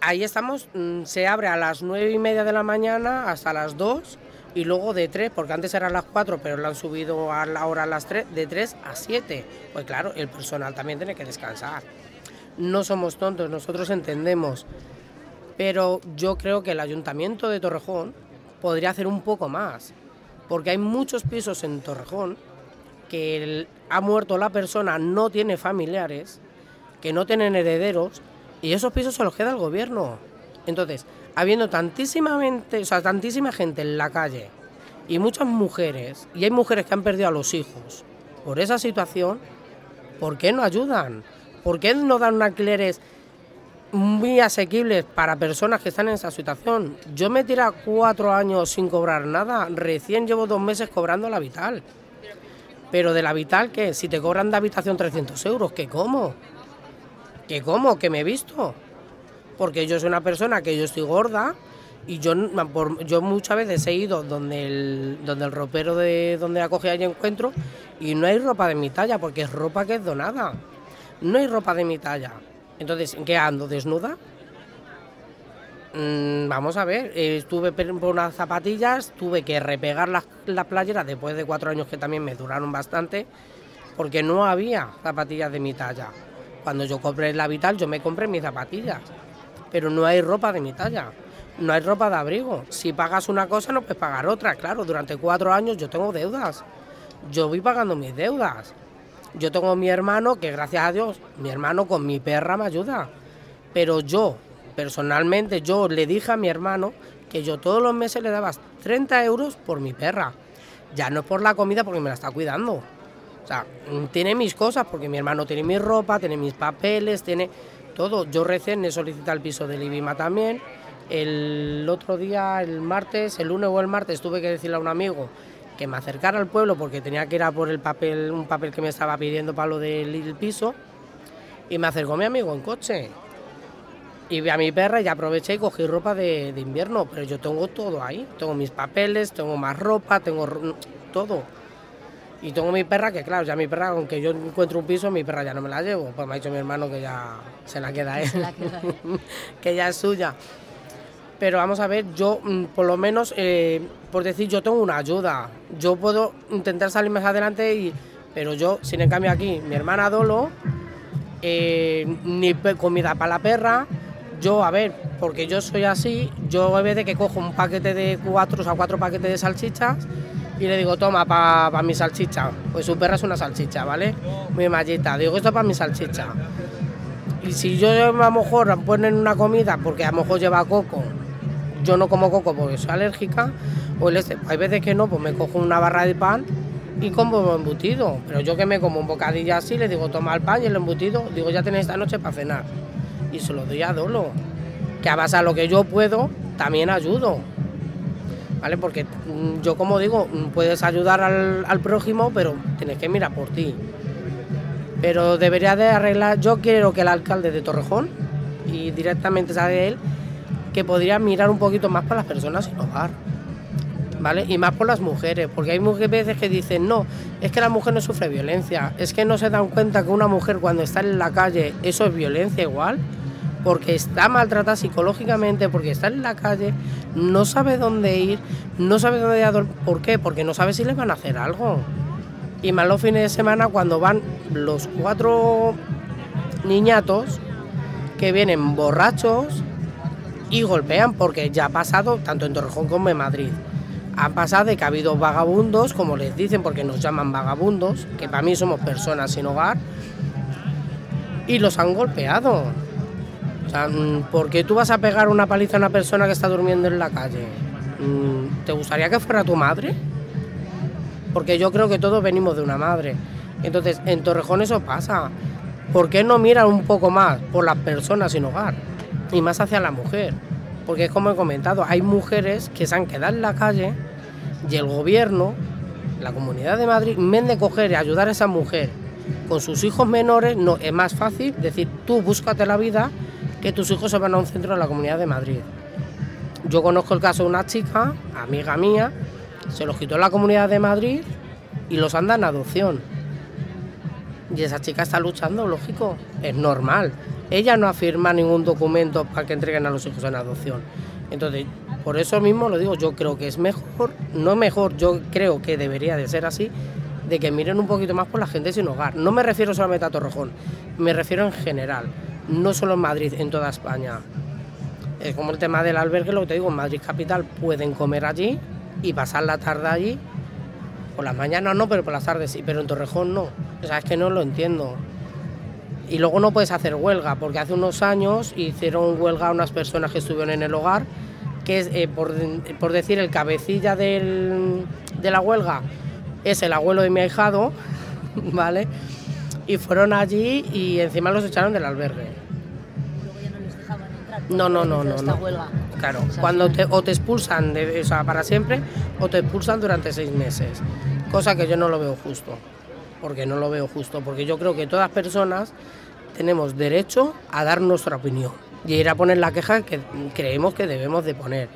ahí estamos, mm, se abre a las nueve y media de la mañana hasta las 2 y luego de 3, porque antes eran las 4, pero lo han subido a la hora a las 3, de 3 a 7. Pues claro, el personal también tiene que descansar. No somos tontos, nosotros entendemos, pero yo creo que el ayuntamiento de Torrejón podría hacer un poco más porque hay muchos pisos en Torrejón que ha muerto la persona, no tiene familiares, que no tienen herederos, y esos pisos se los queda el gobierno. Entonces, habiendo tantísima, o sea, tantísima gente en la calle y muchas mujeres, y hay mujeres que han perdido a los hijos por esa situación, ¿por qué no ayudan? ¿Por qué no dan alquileres muy asequibles para personas que están en esa situación. Yo me tira cuatro años sin cobrar nada, recién llevo dos meses cobrando la vital. Pero de la vital, ¿qué? Si te cobran de habitación 300 euros, ¿qué cómo? ¿Qué cómo? ¿Qué me he visto? Porque yo soy una persona que yo estoy gorda y yo, yo muchas veces he ido donde el, donde el ropero de donde acogía y encuentro y no hay ropa de mi talla porque es ropa que es donada. No hay ropa de mi talla. Entonces, ¿en qué ando? ¿Desnuda? Mm, vamos a ver, estuve por unas zapatillas, tuve que repegar las, las playeras después de cuatro años que también me duraron bastante, porque no había zapatillas de mi talla. Cuando yo compré la Vital, yo me compré mis zapatillas, pero no hay ropa de mi talla, no hay ropa de abrigo. Si pagas una cosa, no puedes pagar otra. Claro, durante cuatro años yo tengo deudas, yo voy pagando mis deudas. Yo tengo a mi hermano, que gracias a Dios, mi hermano con mi perra me ayuda. Pero yo, personalmente, yo le dije a mi hermano que yo todos los meses le daba 30 euros por mi perra. Ya no es por la comida porque me la está cuidando. O sea, tiene mis cosas porque mi hermano tiene mi ropa, tiene mis papeles, tiene todo. Yo recién he solicitado el piso de Libima también. El otro día, el martes, el lunes o el martes, tuve que decirle a un amigo que me acercara al pueblo porque tenía que ir a por el papel, un papel que me estaba pidiendo para lo del piso y me acercó mi amigo en coche. Y vi a mi perra y aproveché y cogí ropa de, de invierno, pero yo tengo todo ahí. Tengo mis papeles, tengo más ropa, tengo todo. Y tengo mi perra, que claro, ya mi perra, aunque yo encuentro un piso, mi perra ya no me la llevo. Pues me ha dicho mi hermano que ya se la queda él, que ya es suya. Pero vamos a ver, yo mm, por lo menos, eh, por decir, yo tengo una ayuda. Yo puedo intentar salir más adelante, y, pero yo, sin en cambio aquí, mi hermana Dolo, eh, ni comida para la perra. Yo, a ver, porque yo soy así, yo a veces que cojo un paquete de cuatro, o sea, cuatro paquetes de salchichas y le digo, toma, para mi salchicha. Pues su perra es una salchicha, ¿vale? Muy mallita. Digo, esto es para mi salchicha. Y si yo a lo mejor ponen una comida, porque a lo mejor lleva coco, yo no como coco porque soy alérgica, o el este, hay veces que no, pues me cojo una barra de pan y como embutido. Pero yo que me como un bocadillo así, le digo, toma el pan y el embutido, digo, ya tenéis esta noche para cenar. Y se lo doy a Dolo. Que a base a lo que yo puedo, también ayudo. ¿Vale? Porque mm, yo, como digo, mm, puedes ayudar al, al prójimo, pero tienes que mirar por ti. Pero debería de arreglar, yo quiero que el alcalde de Torrejón, y directamente sabe él, que podría mirar un poquito más para las personas sin hogar. ¿Vale? Y más por las mujeres, porque hay mujeres veces que dicen, no, es que la mujer no sufre violencia, es que no se dan cuenta que una mujer cuando está en la calle, eso es violencia igual, porque está maltratada psicológicamente, porque está en la calle, no sabe dónde ir, no sabe dónde ir a dormir. ¿Por qué? Porque no sabe si les van a hacer algo. Y más los fines de semana cuando van los cuatro niñatos que vienen borrachos y golpean, porque ya ha pasado tanto en Torrejón como en Madrid. Ha pasado de que ha habido vagabundos, como les dicen, porque nos llaman vagabundos, que para mí somos personas sin hogar, y los han golpeado. O sea, mm, ¿por qué tú vas a pegar una paliza a una persona que está durmiendo en la calle? Mm, ¿Te gustaría que fuera tu madre? Porque yo creo que todos venimos de una madre. Entonces, en Torrejón eso pasa. ¿Por qué no miran un poco más por las personas sin hogar? Y más hacia la mujer. Porque es como he comentado, hay mujeres que se han quedado en la calle y el gobierno, la Comunidad de Madrid, en vez de coger y ayudar a esa mujer con sus hijos menores, no, es más fácil decir, tú búscate la vida, que tus hijos se van a un centro de la Comunidad de Madrid. Yo conozco el caso de una chica, amiga mía, se los quitó la Comunidad de Madrid y los anda en adopción. Y esa chica está luchando, lógico, es normal. Ella no afirma ningún documento para que entreguen a los hijos en adopción. Entonces, por eso mismo lo digo, yo creo que es mejor, no mejor, yo creo que debería de ser así, de que miren un poquito más por la gente sin hogar. No me refiero solamente a Torrejón, me refiero en general, no solo en Madrid, en toda España. Es como el tema del albergue, lo que te digo, en Madrid Capital pueden comer allí y pasar la tarde allí. Por las mañanas no, pero por las tardes sí, pero en Torrejón no. O sea, es que no lo entiendo. Y luego no puedes hacer huelga, porque hace unos años hicieron huelga a unas personas que estuvieron en el hogar, que es, eh, por, por decir, el cabecilla de la huelga es el abuelo de mi ahijado, ¿vale? Y fueron allí y encima los echaron del albergue. No, no, no, no. esta no. huelga. Claro, O sea, cuando te, o te expulsan de, o sea, para siempre o te expulsan durante seis meses. Cosa que yo no lo veo justo. Porque no lo veo justo. Porque yo creo que todas personas tenemos derecho a dar nuestra opinión y ir a poner la queja que creemos que debemos de poner.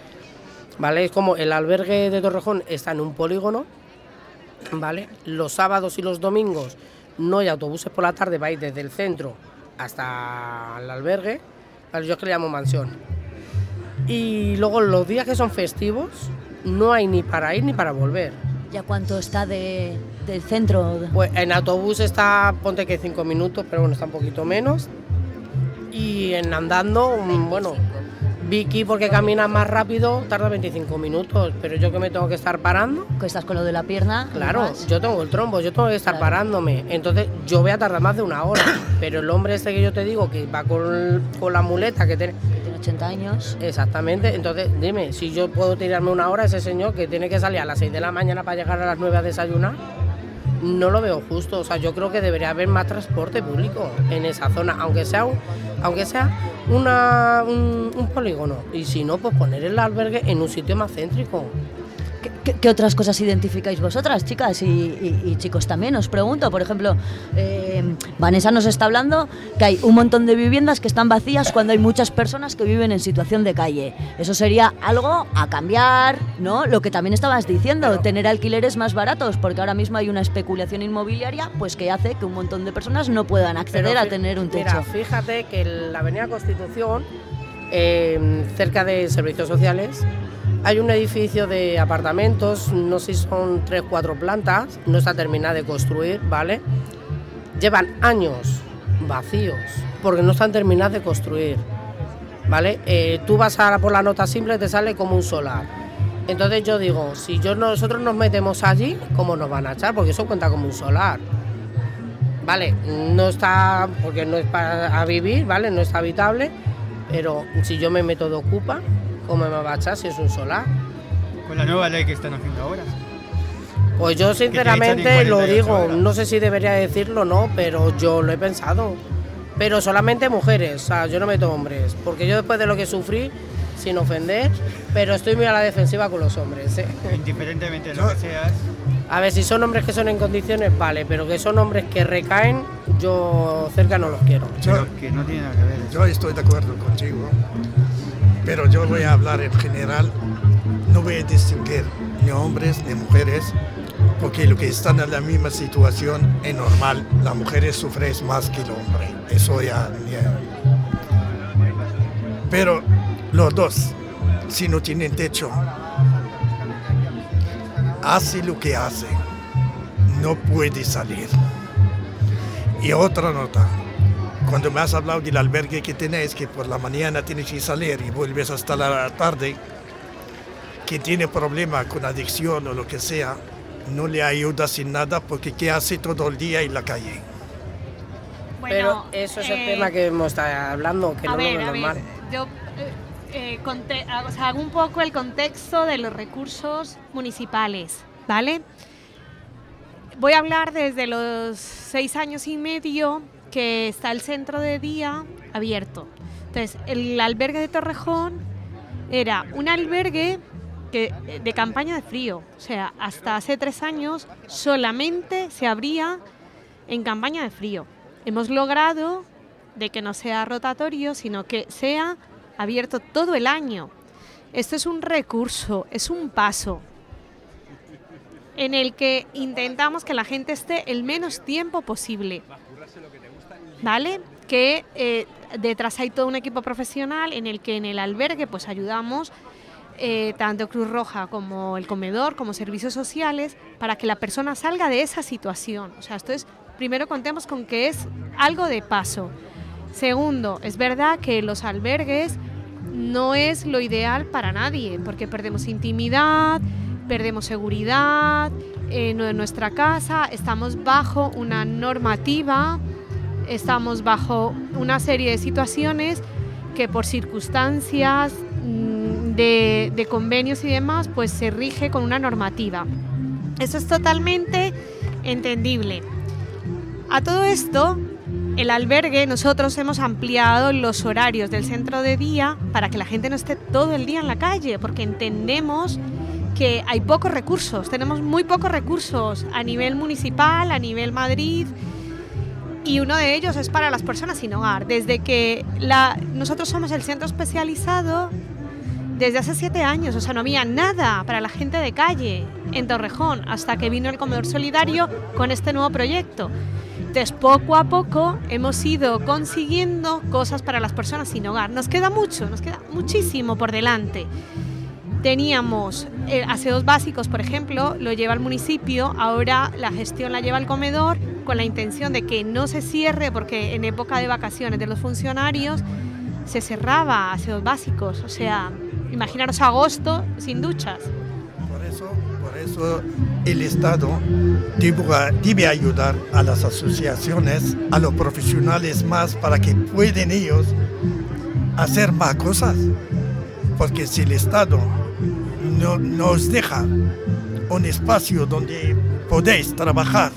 ¿Vale? Es como el albergue de Torrejón está en un polígono, ¿vale? Los sábados y los domingos no hay autobuses por la tarde ir desde el centro hasta el albergue, yo es que le llamo mansión. Y luego los días que son festivos no hay ni para ir ni para volver. ¿Ya cuánto está de, del centro? Pues en autobús está, ponte que cinco minutos, pero bueno, está un poquito menos. Y en andando, bueno, Vicky porque camina más rápido tarda 25 minutos, pero yo que me tengo que estar parando. Que estás con lo de la pierna. Claro, yo tengo el trombo, yo tengo que estar Claro. parándome. Entonces yo voy a tardar más de una hora. Pero el hombre este que yo te digo que va con, con la muleta que tiene... Tiene 80 años. Exactamente, entonces dime, si yo puedo tirarme una hora, ese señor que tiene que salir a las 6 de la mañana para llegar a las 9 a desayunar, no lo veo justo. O sea, yo creo que debería haber más transporte público en esa zona, aunque sea un, aunque sea una, un, un polígono. Y si no, pues poner el albergue en un sitio más céntrico. ¿Qué, ¿Qué, qué otras cosas identificáis vosotras, chicas y, y- y chicos también? Os pregunto, por ejemplo, eh, Vanessa nos está hablando que hay un montón de viviendas que están vacías cuando hay muchas personas que viven en situación de calle. Eso sería algo a cambiar, ¿no? Lo que también estabas diciendo, tener alquileres más baratos, porque ahora mismo hay una especulación inmobiliaria pues que hace que un montón de personas no puedan acceder Pero a tener un techo. Mira, fíjate que en la Avenida Constitución, eh, cerca de servicios sociales, hay un edificio de apartamentos, no sé si son tres, cuatro plantas, no está terminada de construir, ¿vale? Llevan años vacíos porque no están terminadas de construir, ¿vale? Eh, tú vas a por la nota simple te sale como un solar. Entonces yo digo, si yo nosotros nos metemos allí, ¿cómo nos van a echar? Porque eso cuenta como un solar. Vale, no está, porque no es para vivir, ¿vale? No está habitable, pero si yo me meto de ocupa, ¿cómo me va a echar si es un solar? Con la nueva ley que están haciendo ahora. Pues yo sinceramente en lo 48 digo, horas. no sé si debería decirlo o no, pero yo lo he pensado. Pero solamente mujeres, o sea, yo no meto hombres, porque yo después de lo que sufrí, sin ofender, pero estoy muy a la defensiva con los hombres. ¿eh? Independientemente de lo que seas. A ver, si son hombres que son en condiciones, vale, pero que son hombres que recaen, yo cerca no los quiero. Yo, que no tiene nada que ver. yo estoy de acuerdo contigo, pero yo voy a hablar en general, no voy a distinguir ni hombres ni mujeres, porque lo que están en la misma situación es normal, las mujeres sufren más que el hombre, eso ya... ya- Pero los dos, si no tienen techo, hace lo que hace, no puede salir. Y otra nota, cuando me has hablado del albergue que tenéis, que por la mañana tienes que salir y vuelves hasta la tarde, que tiene problema con adicción o lo que sea, no le ayuda sin nada porque ¿qué hace todo el día en la calle? pero eso es el eh, tema que hemos estado hablando, que a no ver, lo a veo ver, normal. yo eh, eh, conte- ah, o sea, hago un poco el contexto de los recursos municipales, ¿vale? Voy a hablar desde los seis años y medio que está el centro de día abierto. Entonces, el albergue de Torrejón era un albergue que, de campaña de frío. O sea, hasta hace tres años solamente se abría en campaña de frío. Hemos logrado de que no sea rotatorio, sino que sea abierto todo el año. Esto es un recurso, es un paso en el que intentamos que la gente esté el menos tiempo posible. ¿Vale? Que eh, detrás hay todo un equipo profesional en el que en el albergue pues ayudamos eh, tanto Cruz Roja como el comedor, como servicios sociales, para que la persona salga de esa situación. O sea, esto es, primero contemos con que es algo de paso. Segundo, es verdad que los albergues no es lo ideal para nadie, porque perdemos intimidad, perdemos seguridad eh, en nuestra casa, estamos bajo una normativa, estamos bajo una serie de situaciones que por circunstancias mm, de, de convenios y demás, pues se rige con una normativa. Eso es totalmente entendible. A todo esto, el albergue, nosotros hemos ampliado los horarios del centro de día para que la gente no esté todo el día en la calle, porque entendemos que hay pocos recursos, tenemos muy pocos recursos a nivel municipal, a nivel Madrid, y uno de ellos es para las personas sin hogar. Desde que la, nosotros somos el centro especializado desde hace siete años, o sea, no había nada para la gente de calle en Torrejón, hasta que vino el comedor solidario con este nuevo proyecto. Entonces, poco a poco hemos ido consiguiendo cosas para las personas sin hogar. Nos queda mucho, nos queda muchísimo por delante. Teníamos eh, aseos básicos, por ejemplo, lo lleva el municipio, ahora la gestión la lleva el comedor con la intención de que no se cierre porque en época de vacaciones de los funcionarios se cerraba aseos básicos, o sea, imaginaros agosto sin duchas. Por eso, por eso el Estado debe, debe ayudar a las asociaciones, a los profesionales más para que puedan ellos hacer más cosas. Porque si el Estado no nos deja un espacio donde podéis trabajar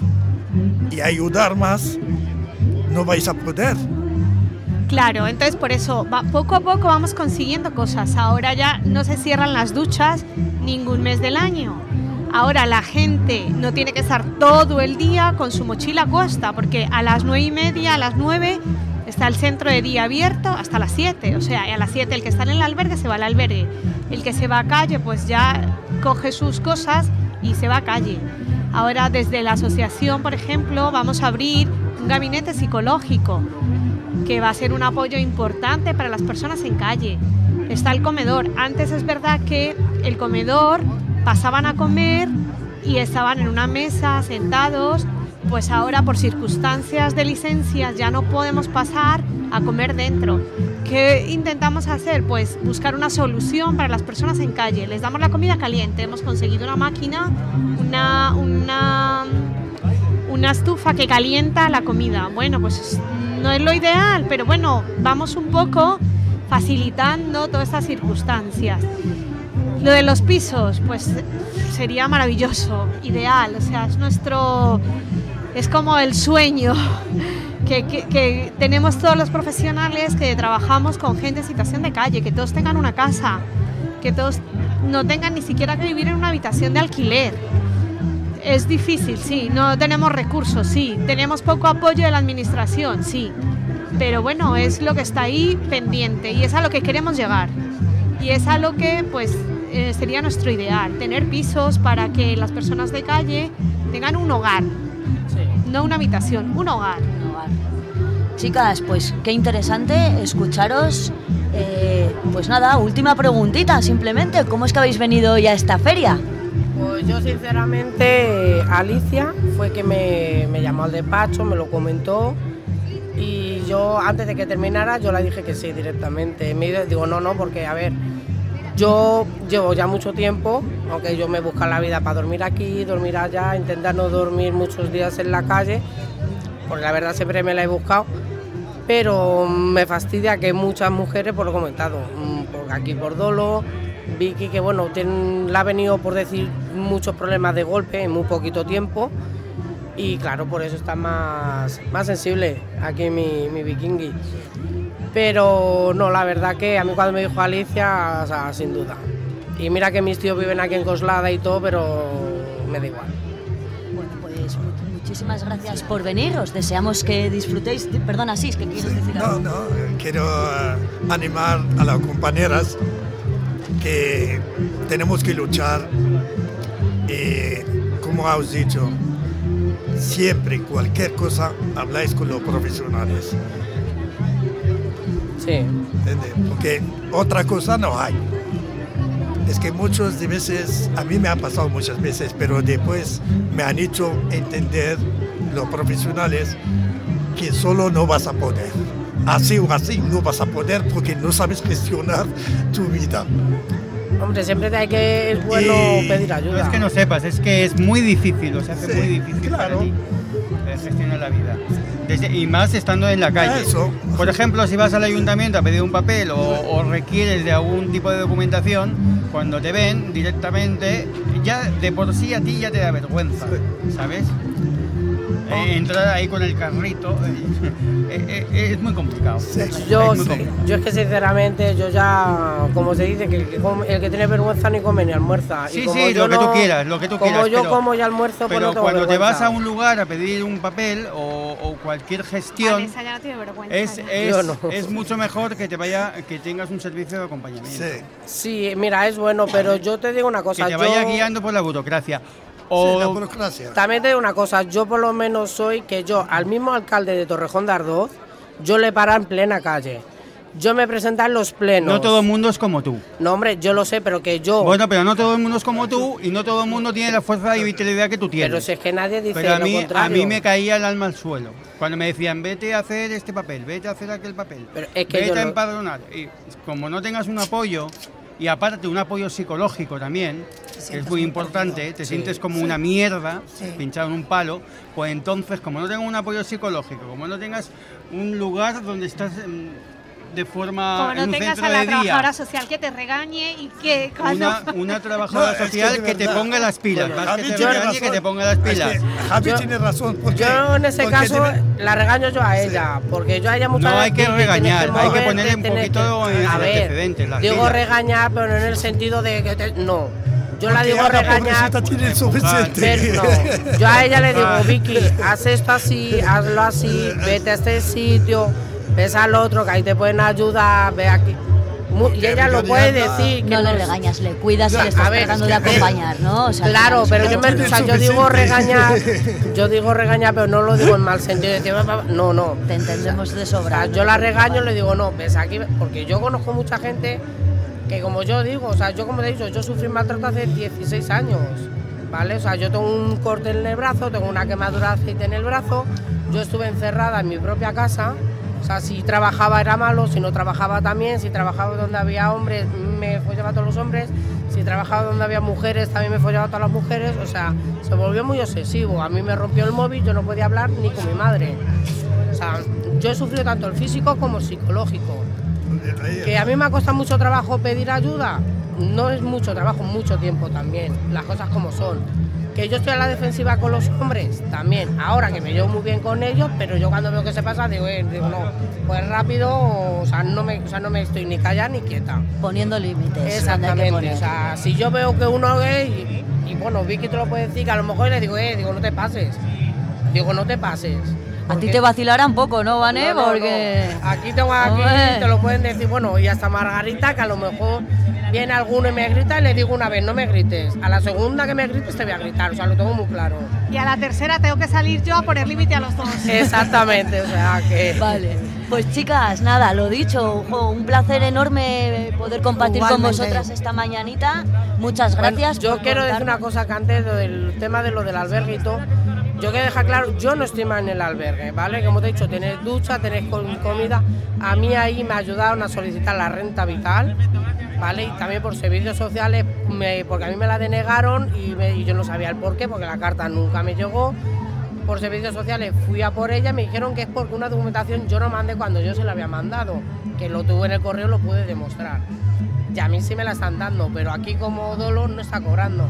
y ayudar más, no vais a poder. Claro, entonces por eso poco a poco vamos consiguiendo cosas. Ahora ya no se cierran las duchas ningún mes del año. Ahora la gente no tiene que estar todo el día con su mochila a cuesta, porque a las nueve y media, a las nueve, está el centro de día abierto hasta las 7. O sea, a las 7 el que está en el albergue se va al albergue. El que se va a calle, pues ya coge sus cosas y se va a calle. Ahora desde la asociación, por ejemplo, vamos a abrir un gabinete psicológico que va a ser un apoyo importante para las personas en calle. Está el comedor. Antes es verdad que el comedor pasaban a comer y estaban en una mesa sentados, pues ahora por circunstancias de licencias ya no podemos pasar a comer dentro. ¿Qué intentamos hacer? Pues buscar una solución para las personas en calle. Les damos la comida caliente. Hemos conseguido una máquina, una, una, una estufa que calienta la comida. Bueno, pues no es lo ideal, pero bueno, vamos un poco facilitando todas estas circunstancias. Lo de los pisos, pues sería maravilloso, ideal, o sea, es nuestro, es como el sueño que, tenemos todos los profesionales que trabajamos con gente en situación de calle, que todos tengan una casa, que todos no tengan ni siquiera que vivir en una habitación de alquiler. Es difícil, sí, no tenemos recursos, sí, tenemos poco apoyo de la administración, sí, pero bueno, es lo que está ahí pendiente y es a lo que queremos llegar. Y es a lo que pues eh, sería nuestro ideal, tener pisos para que las personas de calle tengan un hogar, no una habitación, un hogar. Chicas, pues qué interesante escucharos. Eh, pues nada, última preguntita, simplemente, ¿cómo es que habéis venido hoy a esta feria? Pues yo sinceramente, Alicia fue que me, me llamó al despacho, me lo comentó y yo antes de que terminara yo le dije que sí directamente. Me dijo- digo, no, no, porque a ver, yo llevo ya mucho tiempo, aunque yo me busco la vida para dormir aquí, dormir allá, intentar no dormir muchos días en la calle, porque la verdad siempre me la he buscado, pero me fastidia que muchas mujeres, por lo comentado, mm, por aquí por Dolo, Vicky, que bueno, tiene- le ha venido por decir muchos problemas de golpe en muy poquito tiempo y claro, por eso está más, más sensible aquí mi, mi vikingui. Pero no, la verdad que a mí cuando me dijo Alicia, o sea, sin duda. Y mira que mis tíos viven aquí en Coslada y todo, pero me da igual. Bueno, pues mu- muchísimas gracias por venir. Os deseamos que disfrutéis. Perdona, sí, es que quieres decir No, algo. no, quiero eh, animar a las compañeras que tenemos que luchar y, como has dicho, siempre, cualquier cosa, habláis con los profesionales. Sí. ¿entiendes? Porque otra cosa no hay. Es que muchas de veces, a mí me ha pasado muchas veces, pero después me han hecho entender los profesionales que solo no vas a poder. Así o así no vas a poder porque no sabes gestionar tu vida. Hombre, siempre hay que, es bueno Y- pedir No ayuda. es que no sepas, es que es muy difícil, o se hace Sí, muy difícil claro. para ti gestionar la vida. Desde- y más estando en la calle. Eso. Por ejemplo, si vas al ayuntamiento a pedir un papel o, o requieres de algún tipo de documentación, cuando te ven directamente, ya de por sí a ti ya te da vergüenza, ¿sabes? Eh, entrar ahí con el carrito eh, eh, eh, es muy complicado. Yo, Es muy sí, complicado. yo es que sinceramente, yo ya, como se dice, que el que, come- el que tiene vergüenza ni come ni almuerza. Y Sí, como sí, yo lo que tú quieras, lo que tú como quieras. yo pero- como ya almuerzo, pues Pero no cuando te vas a un lugar a pedir un papel o, o cualquier gestión, Vanessa ya no tiene vergüenza. es, ya. es, no. es mucho mejor que te vaya, que tengas un servicio de acompañamiento. Sí. Sí, mira, es bueno, pero yo te digo una Que cosa. te yo- vaya guiando por la burocracia. Sí, O, la burocracia. También te digo una cosa, yo por lo menos soy que yo, al mismo alcalde de Torrejón de Ardoz, yo le para en plena calle. Yo me presenta en los plenos. no todo el mundo es como tú. No, hombre, yo lo sé, pero que yo. Bueno, pero no todo el mundo es como tú y no todo el mundo tiene la fuerza y vitalidad que tú tienes. pero si es que nadie dice Pero a lo mí, a mí me caía el alma al suelo. Cuando me decían, vete a hacer este papel, vete a hacer aquel papel, Pero es que vete a empadronar. Y como no tengas un apoyo, y aparte un apoyo psicológico también, que es muy importante, perdido. te Sí, sientes como sí. una mierda, Sí. pinchado en un palo, pues entonces, como no tengas un apoyo psicológico, como no tengas un lugar donde estás mm, de forma Como en no un tengas centro a la trabajadora día, social que te regañe y que cuando... una, una trabajadora No, es que social de que, te ponga las pilas, Bueno, más Javi que te tiene regañe, que razón. te ponga las Es pilas. que Javi Yo- tiene razón. Porque, Yo en ese caso tiene- la regaño yo a ella, porque yo a ella muchas No hay veces que dice, tienes regañar, hay que ponerle un poquito que- en A ver, antecedentes, las digo pilas. regañar, pero no en el sentido de que te- no. yo la digo regañar. tiene suficiente. No, yo a ella le digo. Vicky, haz esto así, hazlo así, vete a este sitio, ves al otro, que ahí te pueden ayudar, ve aquí. Y ella lo puede decir. que No le regañas, le cuidas y le estás a ver, tratando es de acompañar, ¿no? O sea, Claro, que- pero yo, me, o sea, yo digo regañar, yo digo regañar, pero no lo digo en mal sentido. no, no. Te entendemos de sobra. O sea, yo la regaño y le digo, no, ves aquí, porque yo conozco mucha gente que como yo digo, o sea, yo como te he dicho, yo sufrí maltrato hace 16 años, ¿vale? O sea, yo tengo un corte en el brazo, tengo una quemadura de aceite en el brazo, yo estuve encerrada en mi propia casa, o sea, si trabajaba era malo, si no trabajaba también, si trabajaba donde había hombres, me follaba a todos los hombres, si trabajaba donde había mujeres, también me follaba a todas las mujeres, o sea, se volvió muy obsesivo, a mí me rompió el móvil, yo no podía hablar ni con mi madre. O sea, yo he sufrido tanto el físico como el psicológico. Que a mí me ha costado mucho trabajo pedir ayuda, no es mucho trabajo, mucho tiempo también, las cosas como son. Que yo estoy a la defensiva con los hombres, también. Ahora que me llevo muy bien con ellos, pero yo cuando veo que se pasa, digo, eh, digo no, pues rápido, o sea, no me, o sea, no me estoy ni callada ni quieta. Poniendo límites. Exactamente, o sea, si yo veo que uno es y, y bueno, Vicky te lo puede decir, que a lo mejor le digo, eh, digo, no te pases. Digo, no te pases. A ti te vacilarán poco, ¿no, Vane? No, no, Porque... no. Aquí tengo aquí, te lo pueden decir, bueno, y hasta Margarita, que a lo mejor viene alguno y me grita y le digo una vez, no me grites. A la segunda que me grites te voy a gritar, o sea, lo tengo muy claro. Y a la tercera tengo que salir yo a poner límite a los dos. Exactamente, o sea que... Vale. Pues chicas, nada, lo dicho, jo, un placer enorme poder compartir con vosotras esta mañanita. Muchas Bueno, gracias. yo por quiero decir una cosa que antes del tema de lo del todo. Yo quiero dejar claro, yo no estoy mal en el albergue, ¿vale? Como te he dicho, tenéis ducha, com- comida. A mí ahí me ayudaron a solicitar la renta vital, ¿vale? Y también por servicios sociales, porque a mí me la denegaron y, yo no sabía el por qué, porque la carta nunca me llegó. Por servicios sociales fui a por ella me dijeron que es porque una documentación yo no mandé cuando yo se la había mandado, que lo tuve en el correo lo pude demostrar. Y a mí sí me la están dando, pero aquí como dolor no está cobrando.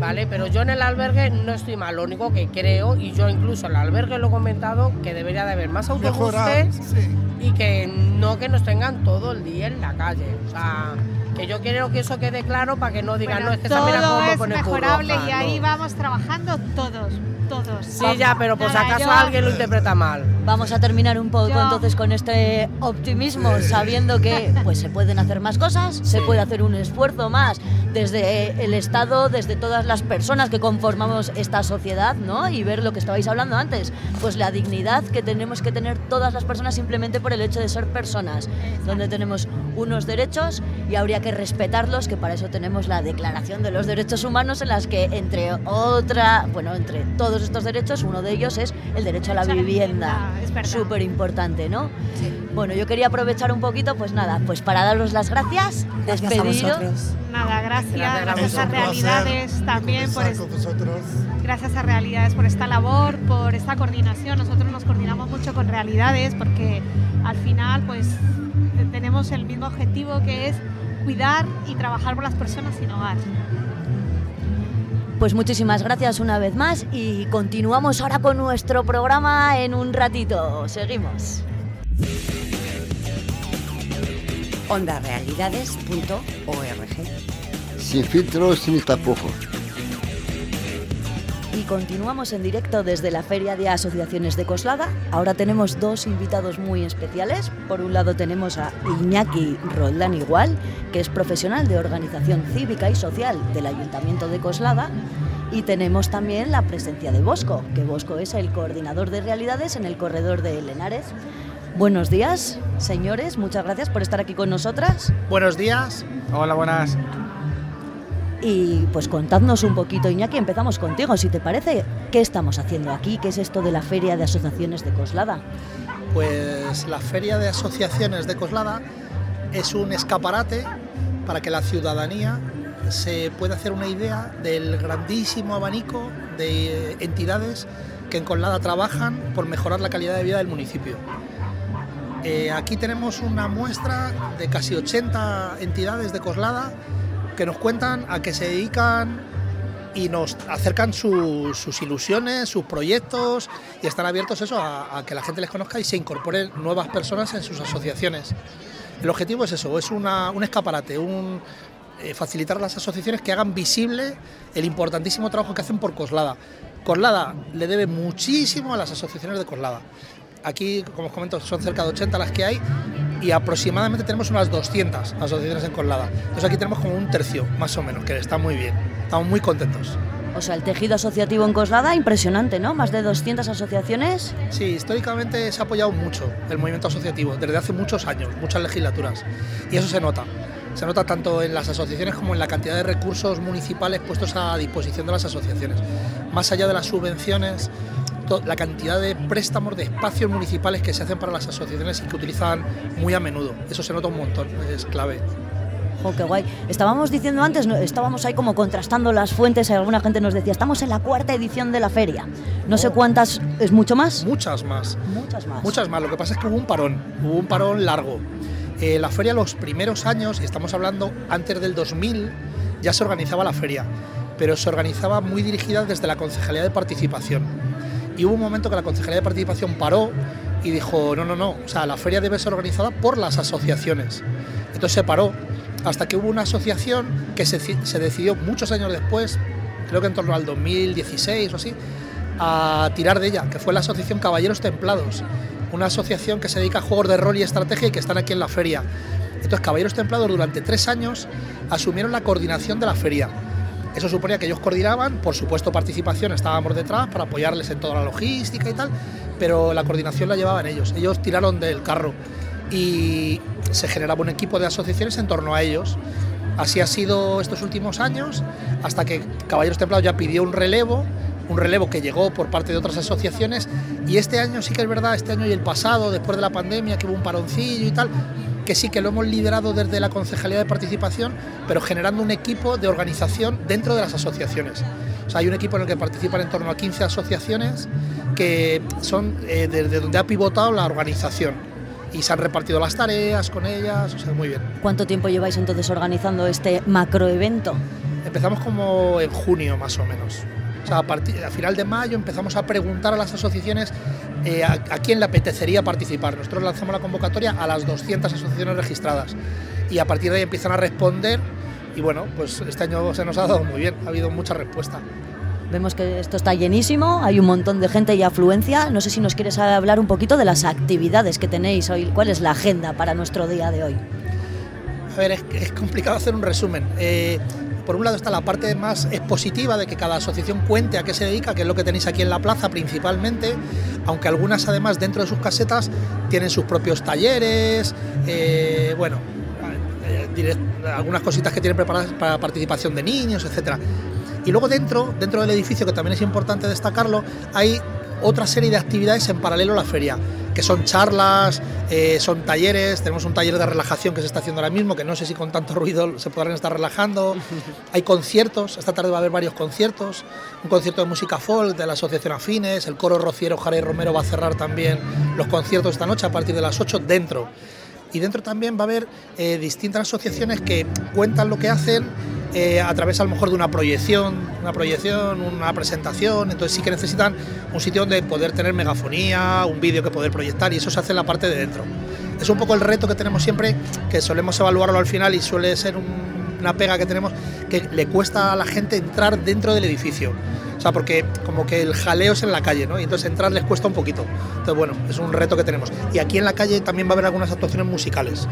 ¿Vale? Pero yo en el albergue no estoy mal, lo único que creo, y yo incluso en el albergue lo he comentado, que debería de haber más Mejorar, autobuses y que no que nos tengan todo el día en la calle. O sea, que yo quiero que eso quede claro para que no digan, no, es que esa mira cómo es pone mejorable curroja", y ahí no. vamos trabajando todos, todos. Sí, ya, pero si Nada, acaso yo- alguien lo interpreta mal. Vamos a terminar un poco Yo- entonces con este optimismo, sabiendo que pues se pueden hacer más cosas, se puede hacer un esfuerzo más desde el Estado, desde todas las personas que conformamos esta sociedad, ¿no? Y ver lo que estabais hablando antes, pues la dignidad que tenemos que tener todas las personas simplemente por el hecho de ser personas, donde tenemos unos derechos y habría que respetarlos, que para eso tenemos la Declaración de los Derechos Humanos en las que entre otra, bueno, entre todos estos derechos, uno de ellos es el derecho a la vivienda. Súper importante, ¿no? Bueno, yo quería aprovechar un poquito, pues nada, pues para daros las gracias, Gracias a despediros. vosotros. Nada, gracias, Gracias a gracias, a vosotros. Realidades también por Conversar es- con vosotros. gracias a Realidades por esta labor, por esta coordinación. Nosotros nos coordinamos mucho con Realidades porque al final pues te- tenemos el mismo objetivo que es cuidar y trabajar por las personas sin hogar. Pues muchísimas gracias una vez más y continuamos ahora con nuestro programa en un ratito. Seguimos. ondarealidades.org. Sin filtros, sin tapujos. Y continuamos en directo desde la Feria de Asociaciones de Coslada. Ahora tenemos dos invitados muy especiales. Por un lado tenemos a Iñaki Roldán Igual, que es profesional de organización cívica y social del Ayuntamiento de Coslada. Y tenemos también la presencia de Bosco, que Bosco es el coordinador de realidades en el corredor de Lenares. Buenos días, señores. Muchas gracias por estar aquí con nosotras. Buenos días. Hola, buenas. Y pues contadnos un poquito, Iñaki, empezamos contigo, si te parece. ¿Qué estamos haciendo aquí? ¿Qué es esto de la Feria de Asociaciones de Coslada? Pues la Feria de Asociaciones de Coslada es un escaparate para que la ciudadanía se pueda hacer una idea del grandísimo abanico de entidades que en Coslada trabajan por mejorar la calidad de vida del municipio. Eh, aquí tenemos una muestra de casi 80 entidades de Coslada que nos cuentan a qué se dedican y nos acercan su- sus ilusiones, sus proyectos y están abiertos eso a, que la gente les conozca y se incorporen nuevas personas en sus asociaciones. El objetivo es eso, es una- un escaparate, un, eh, facilitar a las asociaciones que hagan visible el importantísimo trabajo que hacen por Coslada. Coslada le debe muchísimo a las asociaciones de Coslada. Aquí, como os comento, son cerca de 80 las que hay y aproximadamente tenemos unas 200 asociaciones en Coslada. Entonces aquí tenemos como un tercio, más o menos, que está muy bien. Estamos muy contentos. O sea, el tejido asociativo en Coslada, impresionante, ¿no? Más de 200 asociaciones. Sí, históricamente se ha apoyado mucho el movimiento asociativo, desde hace muchos años, muchas legislaturas. Y eso se nota. Se nota tanto en las asociaciones como en la cantidad de recursos municipales puestos a disposición de las asociaciones. Más allá de las subvenciones, la cantidad de préstamos de espacios municipales que se hacen para las asociaciones y que utilizan muy a menudo. Eso se nota un montón, es clave. Oh, qué guay. Estábamos diciendo antes, estábamos ahí como contrastando las fuentes y alguna gente nos decía, estamos en la cuarta edición de la feria. No sé cuántas, ¿es mucho más? Muchas más. Muchas más. Muchas más. Lo que pasa es que hubo un parón, hubo un parón largo. Eh, la feria los primeros años, y estamos hablando antes del 2000, ya se organizaba la feria, pero se organizaba muy dirigida desde la Concejalía de Participación. Y hubo un momento que la Concejalía de Participación paró y dijo, no, no, no, o sea, la feria debe ser organizada por las asociaciones. Entonces se paró hasta que hubo una asociación que se, se decidió muchos años después, creo que en torno al 2016 o así, a tirar de ella, que fue la Asociación Caballeros Templados, una asociación que se dedica a juegos de rol y estrategia y que están aquí en la feria. Entonces, Caballeros Templados durante tres años asumieron la coordinación de la feria. Eso suponía que ellos coordinaban, por supuesto participación estábamos detrás para apoyarles en toda la logística y tal, pero la coordinación la llevaban ellos. Ellos tiraron del carro y se generaba un equipo de asociaciones en torno a ellos. Así ha sido estos últimos años, hasta que Caballeros Templados ya pidió un relevo, un relevo que llegó por parte de otras asociaciones, y este año sí que es verdad, este año y el pasado, después de la pandemia, que hubo un paroncillo y tal, que sí que lo hemos liderado desde la Concejalía de Participación, pero generando un equipo de organización dentro de las asociaciones. O sea, hay un equipo en el que participan en torno a 15 asociaciones que son eh, desde donde ha pivotado la organización y se han repartido las tareas con ellas, o sea, muy bien. ¿Cuánto tiempo lleváis entonces organizando este macroevento? Empezamos como en junio más o menos. O sea, a, partir, a final de mayo empezamos a preguntar a las asociaciones eh, a, a, quién le apetecería participar. Nosotros lanzamos la convocatoria a las 200 asociaciones registradas y a partir de ahí empiezan a responder y bueno, pues este año se nos ha dado muy bien, ha habido mucha respuesta. Vemos que esto está llenísimo, hay un montón de gente y afluencia. No sé si nos quieres hablar un poquito de las actividades que tenéis hoy. ¿Cuál es la agenda para nuestro día de hoy? A ver, es, es complicado hacer un resumen. Eh, por un lado está la parte más expositiva de que cada asociación cuente a qué se dedica, que es lo que tenéis aquí en la plaza principalmente, aunque algunas además dentro de sus casetas tienen sus propios talleres, eh, bueno, eh, algunas cositas que tienen preparadas para participación de niños, etcétera. Y luego dentro, dentro del edificio, que también es importante destacarlo, hay otra serie de actividades en paralelo a la feria, que son charlas, eh, son talleres, tenemos un taller de relajación que se está haciendo ahora mismo, que no sé si con tanto ruido se podrán estar relajando, hay conciertos, esta tarde va a haber varios conciertos, un concierto de música folk de la Asociación Afines, el coro rociero Jara Romero va a cerrar también los conciertos esta noche a partir de las 8 dentro. Y dentro también va a haber eh, distintas asociaciones que cuentan lo que hacen eh, a través a lo mejor de una proyección, una proyección, una presentación, entonces sí que necesitan un sitio donde poder tener megafonía, un vídeo que poder proyectar y eso se hace en la parte de dentro. Es un poco el reto que tenemos siempre, que solemos evaluarlo al final y suele ser una pega que tenemos, que le cuesta a la gente entrar dentro del edificio. O sea, porque como que el jaleo es en la calle, ¿no? Y entonces entrar les cuesta un poquito. Entonces, bueno, es un reto que tenemos. Y aquí en la calle también va a haber algunas actuaciones musicales.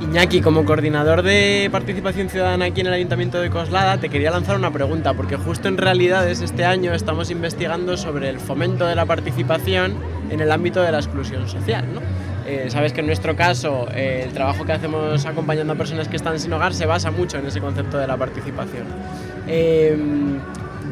Iñaki, como coordinador de participación ciudadana aquí en el Ayuntamiento de Coslada, te quería lanzar una pregunta, porque justo en realidades este año estamos investigando sobre el fomento de la participación en el ámbito de la exclusión social. Eh, sabes que en nuestro caso eh, el trabajo que hacemos acompañando a personas que están sin hogar se basa mucho en ese concepto de la participación. Eh,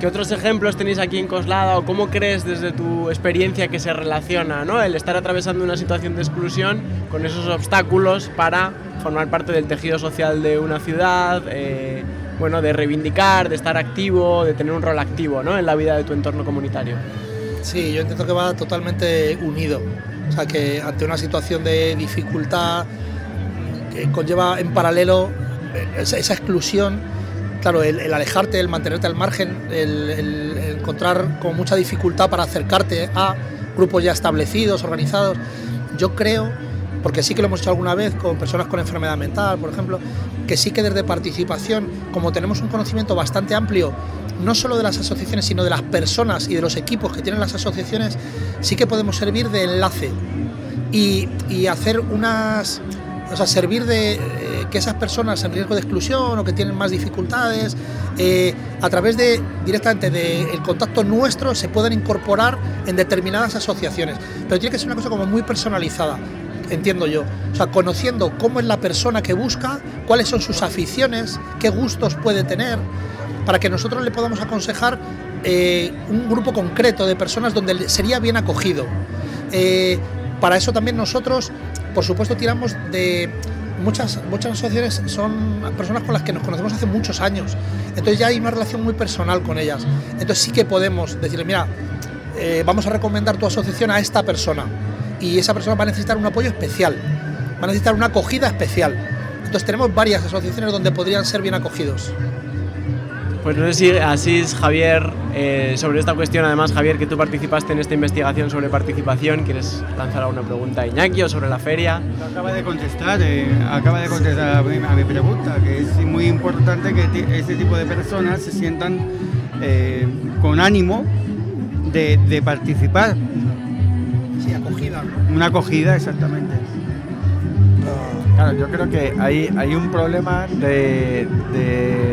¿Qué otros ejemplos tenéis aquí en Coslada o cómo crees desde tu experiencia que se relaciona ¿no? el estar atravesando una situación de exclusión con esos obstáculos para formar parte del tejido social de una ciudad, eh, bueno, de reivindicar, de estar activo, de tener un rol activo ¿no? en la vida de tu entorno comunitario? Sí, yo entiendo que va totalmente unido. O sea, que ante una situación de dificultad que conlleva en paralelo esa, esa exclusión, claro, el, alejarte, el mantenerte al margen, el, encontrar con mucha dificultad para acercarte a grupos ya establecidos, organizados, yo creo porque sí que lo hemos hecho alguna vez con personas con enfermedad mental, por ejemplo, que sí que desde participación, como tenemos un conocimiento bastante amplio, no solo de las asociaciones, sino de las personas y de los equipos que tienen las asociaciones, sí que podemos servir de enlace y hacer unas o sea, servir de eh, que esas personas en riesgo de exclusión o que tienen más dificultades, eh, a través de directamente del contacto nuestro se pueden incorporar en determinadas asociaciones. Pero tiene que ser una cosa como muy personalizada, entiendo yo. O sea, conociendo cómo es la persona que busca, cuáles son sus aficiones, qué gustos puede tener, para que nosotros le podamos aconsejar eh, un grupo concreto de personas donde sería bien acogido. para eso también nosotros por supuesto, tiramos de muchas, muchas asociaciones, son personas con las que nos conocemos hace muchos años. Entonces ya hay una relación muy personal con ellas. Entonces sí que podemos decirle, mira, eh, vamos a recomendar tu asociación a esta persona. Y esa persona va a necesitar un apoyo especial, va a necesitar una acogida especial. Entonces tenemos varias asociaciones donde podrían ser bien acogidos. Pues no sé si Asís, Javier, eh, sobre esta cuestión, además, Javier, que tú participaste en esta investigación sobre participación, ¿quieres lanzar alguna pregunta a Iñaki o sobre la feria? Acaba de contestar, eh, acaba de contestar a mi, pregunta, que es muy importante que este tipo de personas se sientan eh, con ánimo de, participar. Sí, acogida. Una acogida, exactamente. Claro, yo creo que hay, hay un problema de,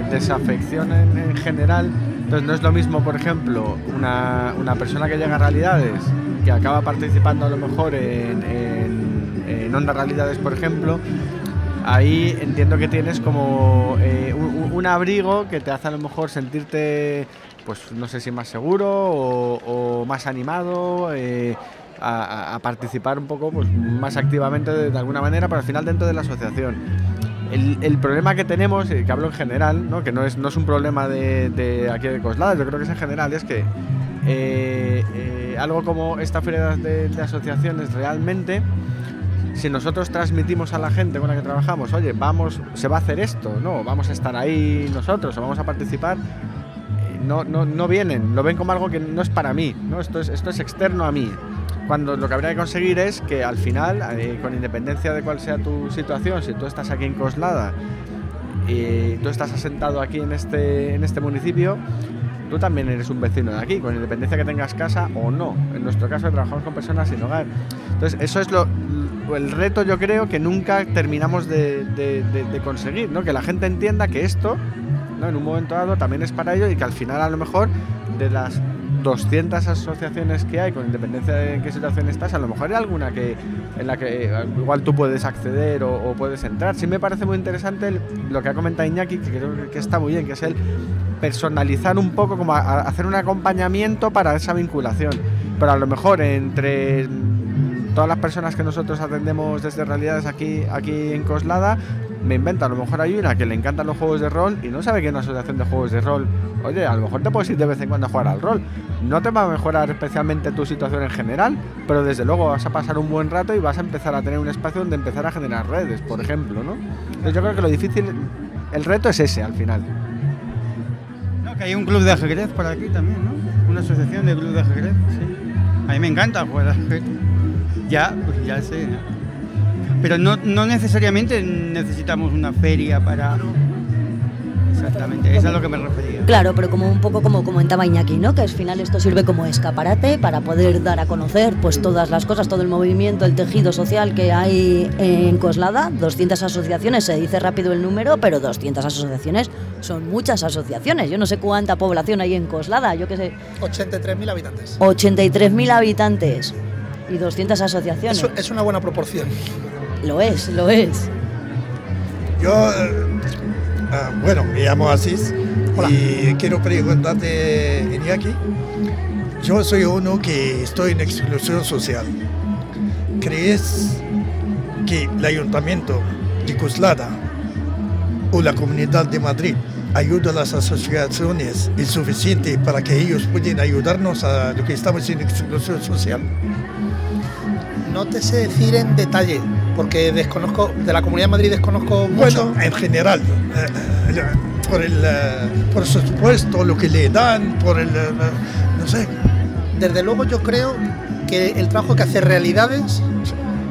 desafección en, general. Entonces no es lo mismo, por ejemplo, una, persona que llega a realidades, que acaba participando a lo mejor en, en, Onda Realidades, por ejemplo, ahí entiendo que tienes como eh, un, abrigo que te hace a lo mejor sentirte, pues no sé si más seguro o, más animado. Eh, a, participar un poco pues, más activamente de, alguna manera, pero al final dentro de la asociación. El, problema que tenemos, que hablo en general, ¿no? que no es, no es un problema de, aquí de Coslada, yo creo que es en general, es que eh, eh, algo como esta feria de, asociaciones realmente si nosotros transmitimos a la gente con la que trabajamos, oye, vamos, se va a hacer esto, no, vamos a estar ahí nosotros o vamos a participar, eh, no, no, no vienen, lo ven como algo que no es para mí, ¿no? Esto es, esto es externo a mí cuando lo que habría que conseguir es que al final, eh, con independencia de cuál sea tu situación, si tú estás aquí en Coslada y tú estás asentado aquí en este, en este municipio, tú también eres un vecino de aquí, con independencia que tengas casa o no. En nuestro caso trabajamos con personas sin hogar. Entonces, eso es lo, el reto yo creo que nunca terminamos de, conseguir, ¿no? que la gente entienda que esto, ¿no? en un momento dado, también es para ello y que al final a lo mejor de las 200 asociaciones que hay, con independencia de en qué situación estás, a lo mejor hay alguna que en la que eh, igual tú puedes acceder o, puedes entrar. Sí me parece muy interesante lo que ha comentado Iñaki, que creo que está muy bien, que es el personalizar un poco, como hacer un acompañamiento para esa vinculación. Pero a lo mejor entre todas las personas que nosotros atendemos desde realidades aquí, aquí en Coslada, me invento, a lo mejor hay una que le encantan los juegos de rol y no sabe que una asociación de juegos de rol. Oye, a lo mejor te puedes ir de vez en cuando a jugar al rol. No te va a mejorar especialmente tu situación en general, pero desde luego vas a pasar un buen rato y vas a empezar a tener un espacio donde empezar a generar redes, por ejemplo, ¿no? Entonces yo creo que lo difícil, el reto es ese al final. No, que hay un club de ajedrez por aquí también, ¿no? Una asociación de club de ajedrez, sí. A mí me encanta jugar al ajedrez. Ya, pues ya sé. Pero no, no necesariamente necesitamos una feria para... Exactamente, eso es a lo que me refería. Claro, pero como un poco como comentaba Iñaki, ¿no? Que al final esto sirve como escaparate para poder dar a conocer pues todas las cosas, todo el movimiento, el tejido social que hay en Coslada. 200 asociaciones, se dice rápido el número, pero 200 asociaciones son muchas asociaciones. Yo no sé cuánta población hay en Coslada, yo qué sé. 83.000 habitantes. 83.000 habitantes y 200 asociaciones. es una buena proporción. Lo es, lo es. Yo, eh, ah, bueno, me llamo Asís y quiero preguntarte, Iñaki, yo soy uno que estoy en exclusión social. ¿Crees que el ayuntamiento de Coslada o la comunidad de Madrid ayuda a las asociaciones es suficiente para que ellos puedan ayudarnos a lo que estamos en exclusión social? No te sé decir en detalle, porque desconozco, de la Comunidad de Madrid desconozco mucho. Bueno, en general, eh, eh, por el eh, por supuesto, lo que le dan, por el, no sé. Desde luego yo creo que el trabajo que hace Realidades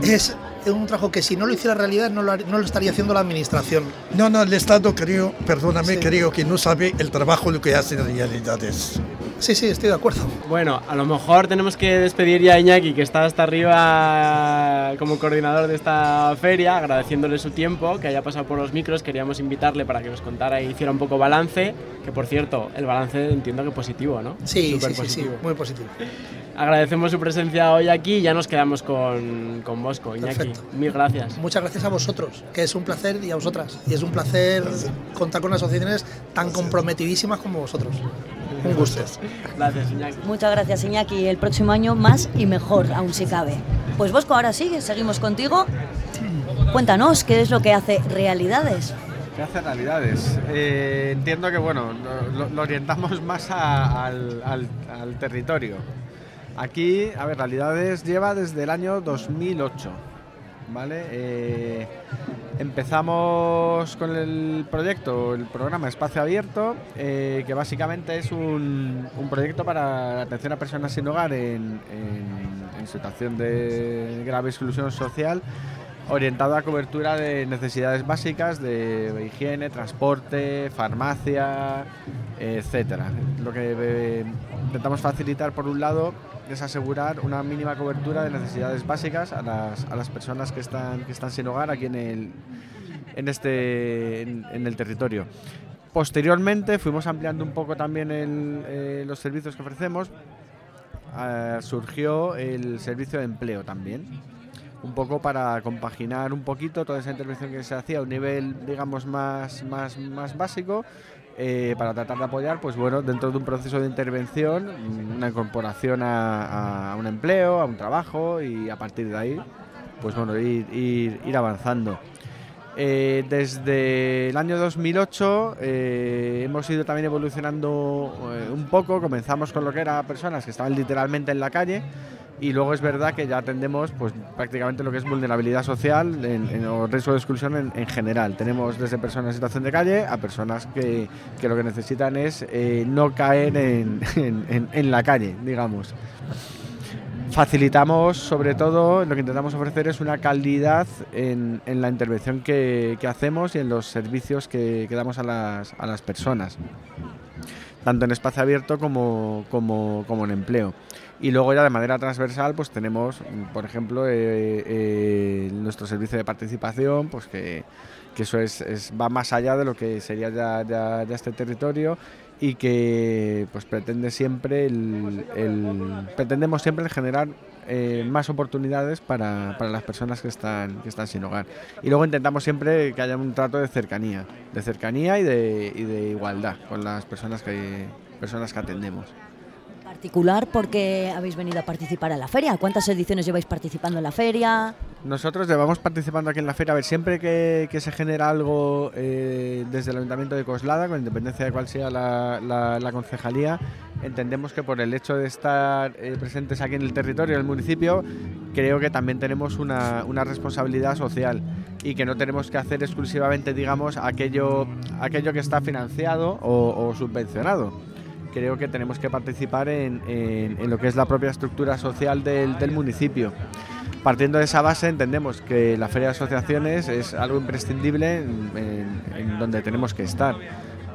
es un trabajo que si no lo hiciera realidad no lo, no lo estaría haciendo la administración. No, no, el Estado creo, perdóname, Sí. creo que no sabe el trabajo lo que hace en realidades. Sí, sí, estoy de acuerdo. Bueno, a lo mejor tenemos que despedir ya a Iñaki, que está hasta arriba como coordinador de esta feria, agradeciéndole su tiempo, que haya pasado por los micros. Queríamos invitarle para que nos contara e hiciera un poco balance, que por cierto, el balance entiendo que positivo, ¿no? Sí, Súper sí, sí, sí, positivo. muy positivo. Agradecemos su presencia hoy aquí y ya nos quedamos con, con Bosco. Iñaki, Perfecto. mil gracias. Muchas gracias a vosotros, que es un placer, y a vosotras. Y es un placer contar con asociaciones tan comprometidísimas como vosotros. Un gusto. Gracias, Iñaki. Muchas gracias, Iñaki. El próximo año más y mejor, aún si cabe. Pues Bosco, ahora sí, seguimos contigo. Cuéntanos, ¿qué es lo que hace Realidades? ¿Qué hace realidades? Eh, entiendo que bueno, lo, lo- lo orientamos más a- al, al- al territorio. Aquí, a ver, realidades lleva desde el año 2008. ¿Vale? Eh, empezamos con el proyecto, el programa Espacio Abierto, eh, que básicamente es un, proyecto para la atención a personas sin hogar en situación de grave exclusión social orientado a cobertura de necesidades básicas de higiene, transporte, farmacia, etcétera. Lo que eh, intentamos facilitar por un lado es asegurar una mínima cobertura de necesidades básicas a las, a las personas que están, que están sin hogar aquí en el, en este, en, el territorio. Posteriormente fuimos ampliando un poco también el, eh, los servicios que ofrecemos. Ah, surgió el servicio de empleo también un poco para compaginar un poquito toda esa intervención que se hacía a un nivel, digamos, más, más, más básico, eh, para tratar de apoyar, pues bueno, dentro de un proceso de intervención, una incorporación a, un empleo, a un trabajo y a partir de ahí, pues bueno, ir, ir, avanzando. Eh, desde el año 2008 eh, hemos ido también evolucionando un poco, comenzamos con lo que eran personas que estaban literalmente en la calle, y luego es verdad que ya atendemos pues, prácticamente lo que es vulnerabilidad social o riesgo de exclusión en, en general. Tenemos desde personas en situación de calle a personas que, que lo que necesitan es eh, no caer en, en- la calle, digamos. Facilitamos, sobre todo, lo que intentamos ofrecer es una calidad en, en la intervención que, que hacemos y en los servicios que, que damos a las, a las personas tanto en espacio abierto como, como, como en empleo. Y luego ya de manera transversal pues tenemos, por ejemplo, eh, eh, nuestro servicio de participación, pues que, que eso es, es- va más allá de lo que sería ya, ya- este territorio y que pues pretende siempre el, pretendemos siempre generar eh, más oportunidades para, para las personas que están, que están sin hogar. Y luego intentamos siempre que haya un trato de cercanía, de cercanía y de, y de igualdad con las personas que, personas que atendemos. Particular porque habéis venido a participar a la feria. ¿Cuántas ediciones lleváis participando en la feria? Nosotros llevamos participando aquí en la feria, a ver, siempre que, se genera algo eh, desde el Ayuntamiento de Coslada, con independencia de cuál sea la, concejalía, entendemos que por el hecho de estar eh, presentes aquí en el territorio del municipio, creo que también tenemos una, responsabilidad social y que no tenemos que hacer exclusivamente, digamos, aquello, aquello que está financiado o subvencionado creo que tenemos que participar en, en- en lo que es la propia estructura social del, del municipio. Partiendo de esa base entendemos que la feria de asociaciones es algo imprescindible en, donde tenemos que estar.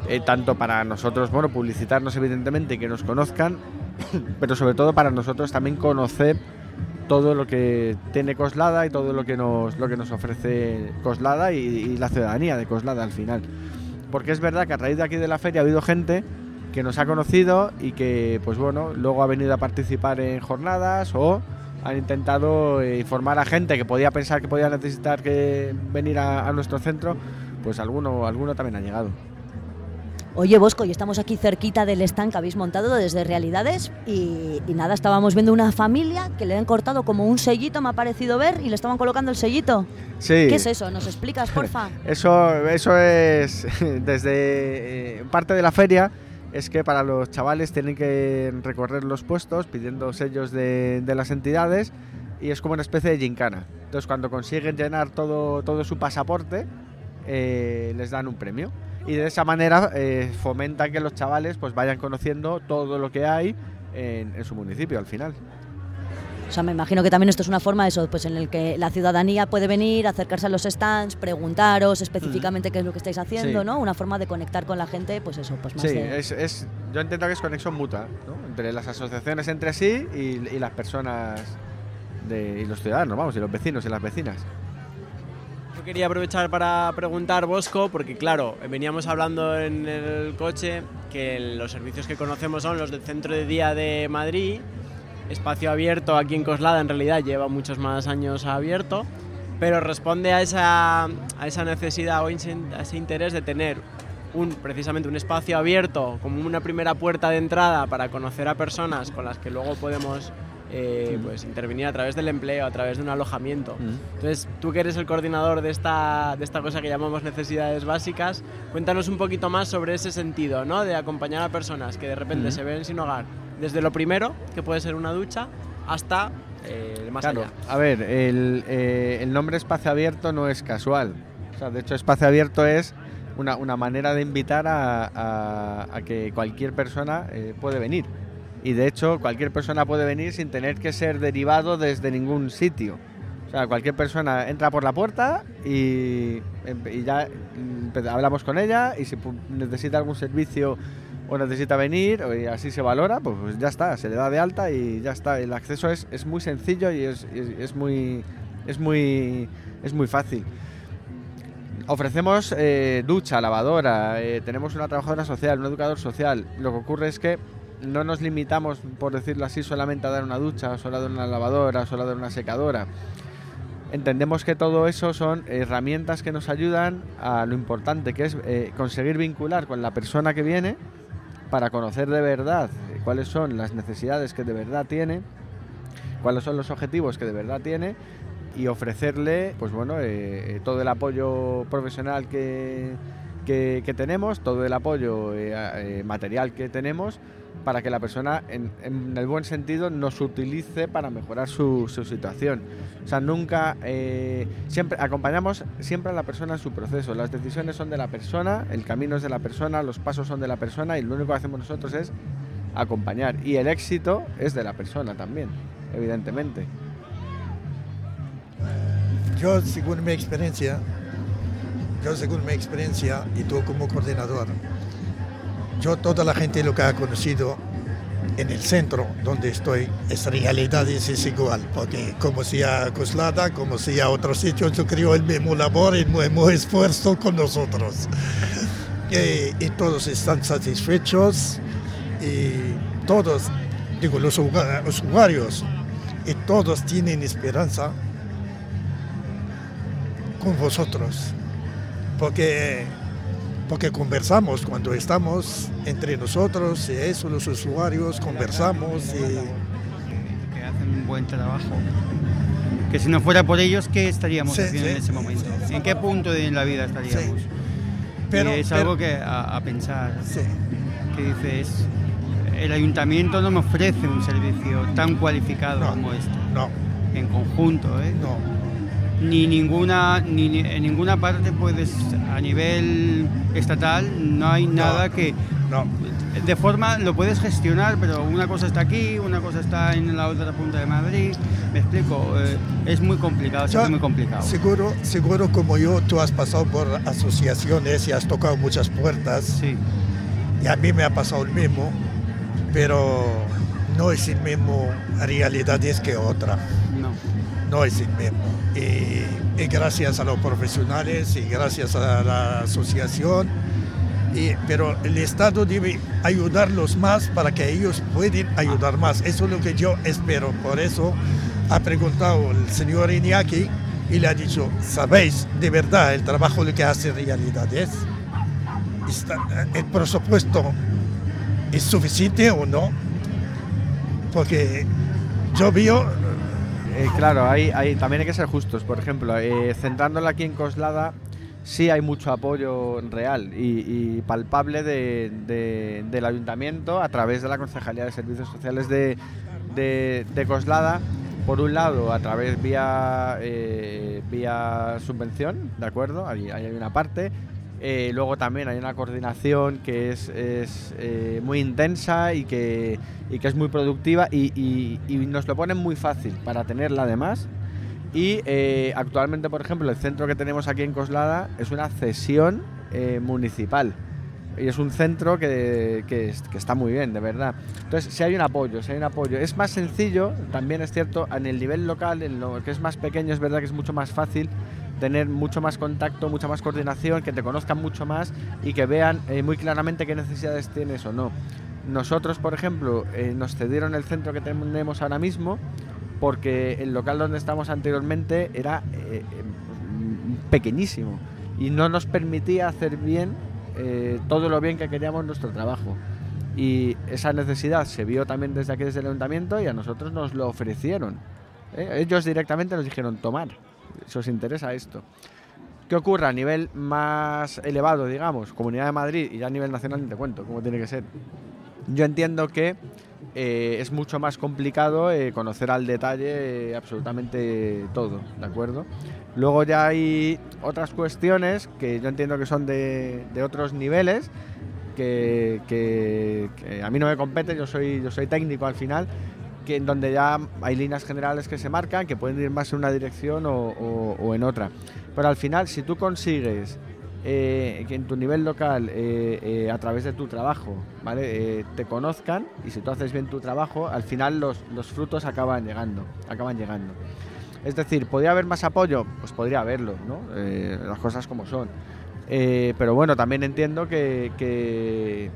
Eh, tanto para nosotros, bueno, publicitarnos evidentemente que nos conozcan, pero sobre todo para nosotros también conocer todo lo que tiene Coslada y todo lo que nos, lo que nos ofrece Coslada y, y la ciudadanía de Coslada al final. Porque es verdad que a raíz de aquí de la feria ha habido gente que nos ha conocido y que, pues bueno, luego ha venido a participar en jornadas o han intentado eh, informar a gente que podía pensar que podía necesitar que venir a, a nuestro centro, pues alguno, alguno también ha llegado. Oye, Bosco, y estamos aquí cerquita del stand que habéis montado desde Realidades y, y nada, estábamos viendo una familia que le han cortado como un sellito, me ha parecido ver, y le estaban colocando el sellito. Sí. ¿Qué es eso? ¿Nos explicas, porfa? Eso, eso es desde eh, parte de la feria. Es que para los chavales tienen que recorrer los puestos pidiendo sellos de, las entidades y es como una especie de gincana. Entonces, cuando consiguen llenar todo, todo su pasaporte, eh, les dan un premio. Y de esa manera eh, fomentan que los chavales pues vayan conociendo todo lo que hay en su municipio al final. O sea, me imagino que también esto es una forma de eso, pues en el que la ciudadanía puede venir, acercarse a los stands, preguntaros específicamente qué es lo que estáis haciendo, Sí. ¿no? Una forma de conectar con la gente, pues eso, pues más Sí, de- es, es- yo entiendo que es conexión mutua, ¿no? entre las asociaciones entre sí y, y las personas de, y los ciudadanos, vamos, y los vecinos y las vecinas. Yo quería aprovechar para preguntar, Bosco, porque claro, veníamos hablando en el coche que los servicios que conocemos son los del Centro de Día de Madrid, espacio abierto aquí en Coslada, en realidad lleva muchos más años abierto, pero responde a esa, a esa necesidad o a ese interés de tener un, precisamente un espacio abierto como una primera puerta de entrada para conocer a personas con las que luego podemos eh, pues, intervenir a través del empleo, a través de un alojamiento. Entonces, tú que eres el coordinador de esta, de esta cosa que llamamos necesidades básicas, cuéntanos un poquito más sobre ese sentido, ¿no? De acompañar a personas que de repente Ujú. se ven sin hogar, desde lo primero, que puede ser una ducha, hasta eh, el más Claro, allá. a ver, el, eh, el nombre espacio abierto no es casual. O sea, de hecho, espacio abierto es una, una manera de invitar a, a- a que cualquier persona eh, puede venir. Y de hecho, cualquier persona puede venir sin tener que ser derivado desde ningún sitio. O sea, cualquier persona entra por la puerta y, y ya mm, hablamos con ella y si necesita algún servicio o necesita venir y así se valora, pues, pues ya está, se le da de alta y ya está. El acceso es, es muy sencillo y es, es- es muy, es, muy, es muy fácil. Ofrecemos eh, ducha, lavadora, eh, tenemos una trabajadora social, un educador social. Lo que ocurre es que no nos limitamos, por decirlo así, solamente a dar una ducha, solo a dar una lavadora, solo a dar una secadora. Entendemos que todo eso son herramientas que nos ayudan a lo importante, que es eh, conseguir vincular con la persona que viene para conocer de verdad eh, cuáles son las necesidades que de verdad tiene, cuáles son los objetivos que de verdad tiene y ofrecerle pues bueno eh, eh, todo el apoyo profesional que, que- que tenemos, todo el apoyo eh, eh, material que tenemos para que la persona en, en el buen sentido nos utilice para mejorar su, su situación. O sea, nunca, eh, siempre acompañamos siempre a la persona en su proceso. Las decisiones son de la persona, el camino es de la persona, los pasos son de la persona y lo único que hacemos nosotros es acompañar. Y el éxito es de la persona también, evidentemente. Yo, según mi experiencia, yo según mi experiencia y tú como coordinador, yo toda la gente lo que ha conocido en el centro donde estoy, es realidad es, es igual, porque como sea Coslada, como sea otro sitio, yo creo el mismo labor, el mismo esfuerzo con nosotros. y, y todos están satisfechos y todos, digo, los usuarios, y todos tienen esperanza con vosotros, porque, porque conversamos cuando estamos entre nosotros, y eso, los usuarios, conversamos y... que hacen un buen trabajo. Que si no fuera por ellos, ¿qué estaríamos Sí, haciendo sí. en ese momento? ¿En qué punto de la vida estaríamos? Pero- y es pero- algo que a, a pensar. Que dices, el ayuntamiento no me ofrece un servicio tan cualificado como este. No. En conjunto, ¿eh? No. Ni ninguna, ni ni- en ninguna parte puedes, a nivel estatal, no hay nada que... No. De forma, lo puedes gestionar, pero una cosa está aquí, una cosa está en la otra punta de Madrid. Me explico, eh, es muy complicado, hace muy complicado. Seguro, seguro como yo, tú has pasado por asociaciones y has tocado muchas puertas. Y a mí me ha pasado el mismo, pero no es el mismo realidades que otra. No. Es el mismo. Y, y gracias a los profesionales y gracias a la asociación, y- pero el Estado debe ayudarlos más para que ellos puedan ayudar más. Eso es lo que yo espero. Por eso ha preguntado el señor Iñaki y le ha dicho, ¿sabéis de verdad el trabajo que hace realidades? Está- ¿El presupuesto es suficiente o no? Porque yo veo Eh, claro, hay, también hay que ser justos. Por ejemplo, eh, centrándola aquí en Coslada, sí hay mucho apoyo real y, palpable de- de- del ayuntamiento a través de la Concejalía de Servicios Sociales de, de- Coslada. Por un lado, a través vía, eh, vía subvención, ¿de acuerdo? Ahí hay una parte. Eh, luego también hay una coordinación que es, es, eh, muy intensa y que, y que es muy productiva y, y- y nos lo ponen muy fácil para tenerla además. Y eh, actualmente, por ejemplo, el centro que tenemos aquí en Coslada es una cesión eh, municipal. Y es un centro que, que que está muy bien, de verdad. Entonces, si hay un apoyo, si hay un apoyo. Es más sencillo, también es cierto, en el nivel local, en lo que es más pequeño, es verdad que es mucho más fácil tener mucho más contacto, mucha más coordinación, que te conozcan mucho más y que vean eh, muy claramente qué necesidades tienes o no. Nosotros, por ejemplo, eh, nos cedieron el centro que tenemos ahora mismo porque el local donde estamos anteriormente era eh, eh, pequeñísimo y no nos permitía hacer bien eh, todo lo bien que queríamos nuestro trabajo. Y esa necesidad se vio también desde aquí, desde el ayuntamiento, y a nosotros nos lo ofrecieron. ¿eh? Ellos directamente nos dijeron, tomar, si os interesa esto. ¿Qué ocurre a nivel más elevado, digamos, Comunidad de Madrid y ya a nivel nacional te cuento cómo tiene que ser? Yo entiendo que eh, es mucho más complicado eh, conocer al detalle eh, absolutamente todo, ¿de acuerdo? Luego ya hay otras cuestiones que yo entiendo que son de, de otros niveles, que, que- que a mí no me compete, yo soy, yo soy técnico al final, en donde ya hay líneas generales que se marcan, que pueden ir más en una dirección o, en otra. Pero al final, si tú consigues eh, que en tu nivel local, eh, eh, a través de tu trabajo, ¿vale? Te conozcan y si tú haces bien tu trabajo, al final los, los frutos acaban llegando, acaban llegando. Es decir, ¿podría haber más apoyo? Pues podría haberlo, ¿no? Las cosas como son. Pero bueno, también entiendo que,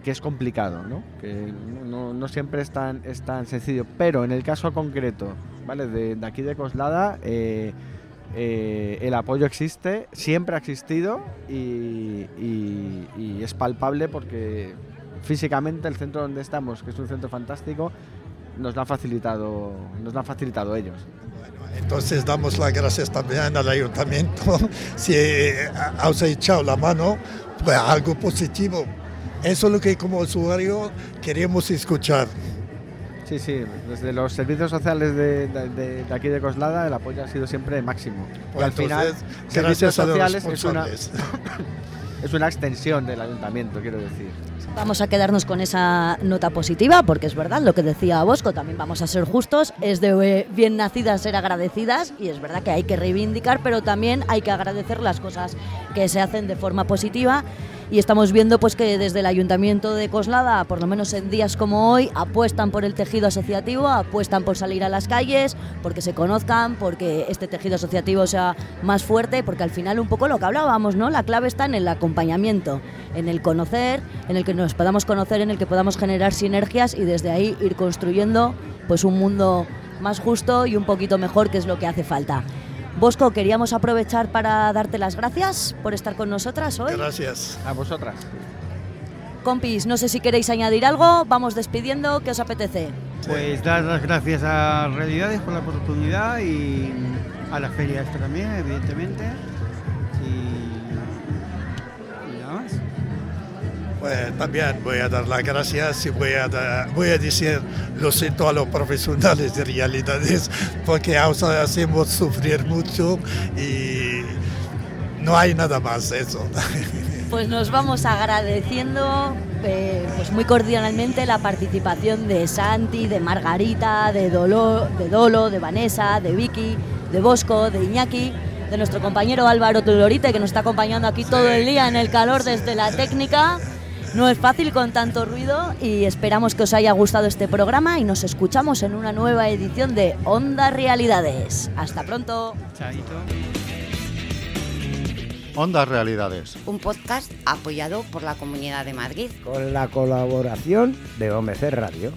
que- es complicado, ¿no? Que no, siempre es tan, sencillo. Pero en el caso concreto, ¿vale? De, aquí de Coslada, eh, eh, el apoyo existe, siempre ha existido y, es palpable porque físicamente el centro donde estamos, que es un centro fantástico, nos lo han facilitado, nos lo facilitado ellos. Entonces damos las gracias también al ayuntamiento si eh, os ha echado la mano, pues algo positivo. Eso es lo que como usuario queremos escuchar. Sí, sí, desde los servicios sociales de, de- de- aquí de Coslada el apoyo ha sido siempre máximo. Y Pues al final, servicios gracias a los sociales es una, es una extensión del ayuntamiento, quiero decir. Vamos a quedarnos con esa nota positiva, porque es verdad lo que decía Bosco, también vamos a ser justos, es de eh, bien nacidas ser agradecidas y es verdad que hay que reivindicar, pero también hay que agradecer las cosas que se hacen de forma positiva y estamos viendo pues que desde el Ayuntamiento de Coslada, por lo menos en días como hoy, apuestan por el tejido asociativo, apuestan por salir a las calles, porque se conozcan, porque este tejido asociativo sea más fuerte, porque al final un poco lo que hablábamos, ¿no? La clave está en el acompañamiento, en el conocer, en el que nos podamos conocer, en el que podamos generar sinergias y desde ahí ir construyendo pues un mundo más justo y un poquito mejor, que es lo que hace falta. Bosco, queríamos aprovechar para darte las gracias por estar con nosotras hoy. Gracias. A vosotras. Compis, no sé si queréis añadir algo, vamos despidiendo, ¿qué os apetece? Pues dar las gracias a Realidades por la oportunidad y a la feria esta también, evidentemente. Pues también voy a dar las gracias y voy a, dar- voy a decir lo siento a los profesionales de realidades porque os hacemos sufrir mucho y no hay nada más eso. Pues nos vamos agradeciendo eh, pues muy cordialmente la participación de Santi, de Margarita, de Dolo, de Dolo, de Vanessa, de Vicky, de Bosco, de Iñaki, de nuestro compañero Álvaro Tulorite que nos está acompañando aquí todo el día en el calor desde la técnica. No es fácil con tanto ruido y esperamos que os haya gustado este programa y nos escuchamos en una nueva edición de Onda Realidades. Hasta pronto. Chaito. Ondas Realidades. Un podcast apoyado por la Comunidad de Madrid. Con la colaboración de OMC Radio.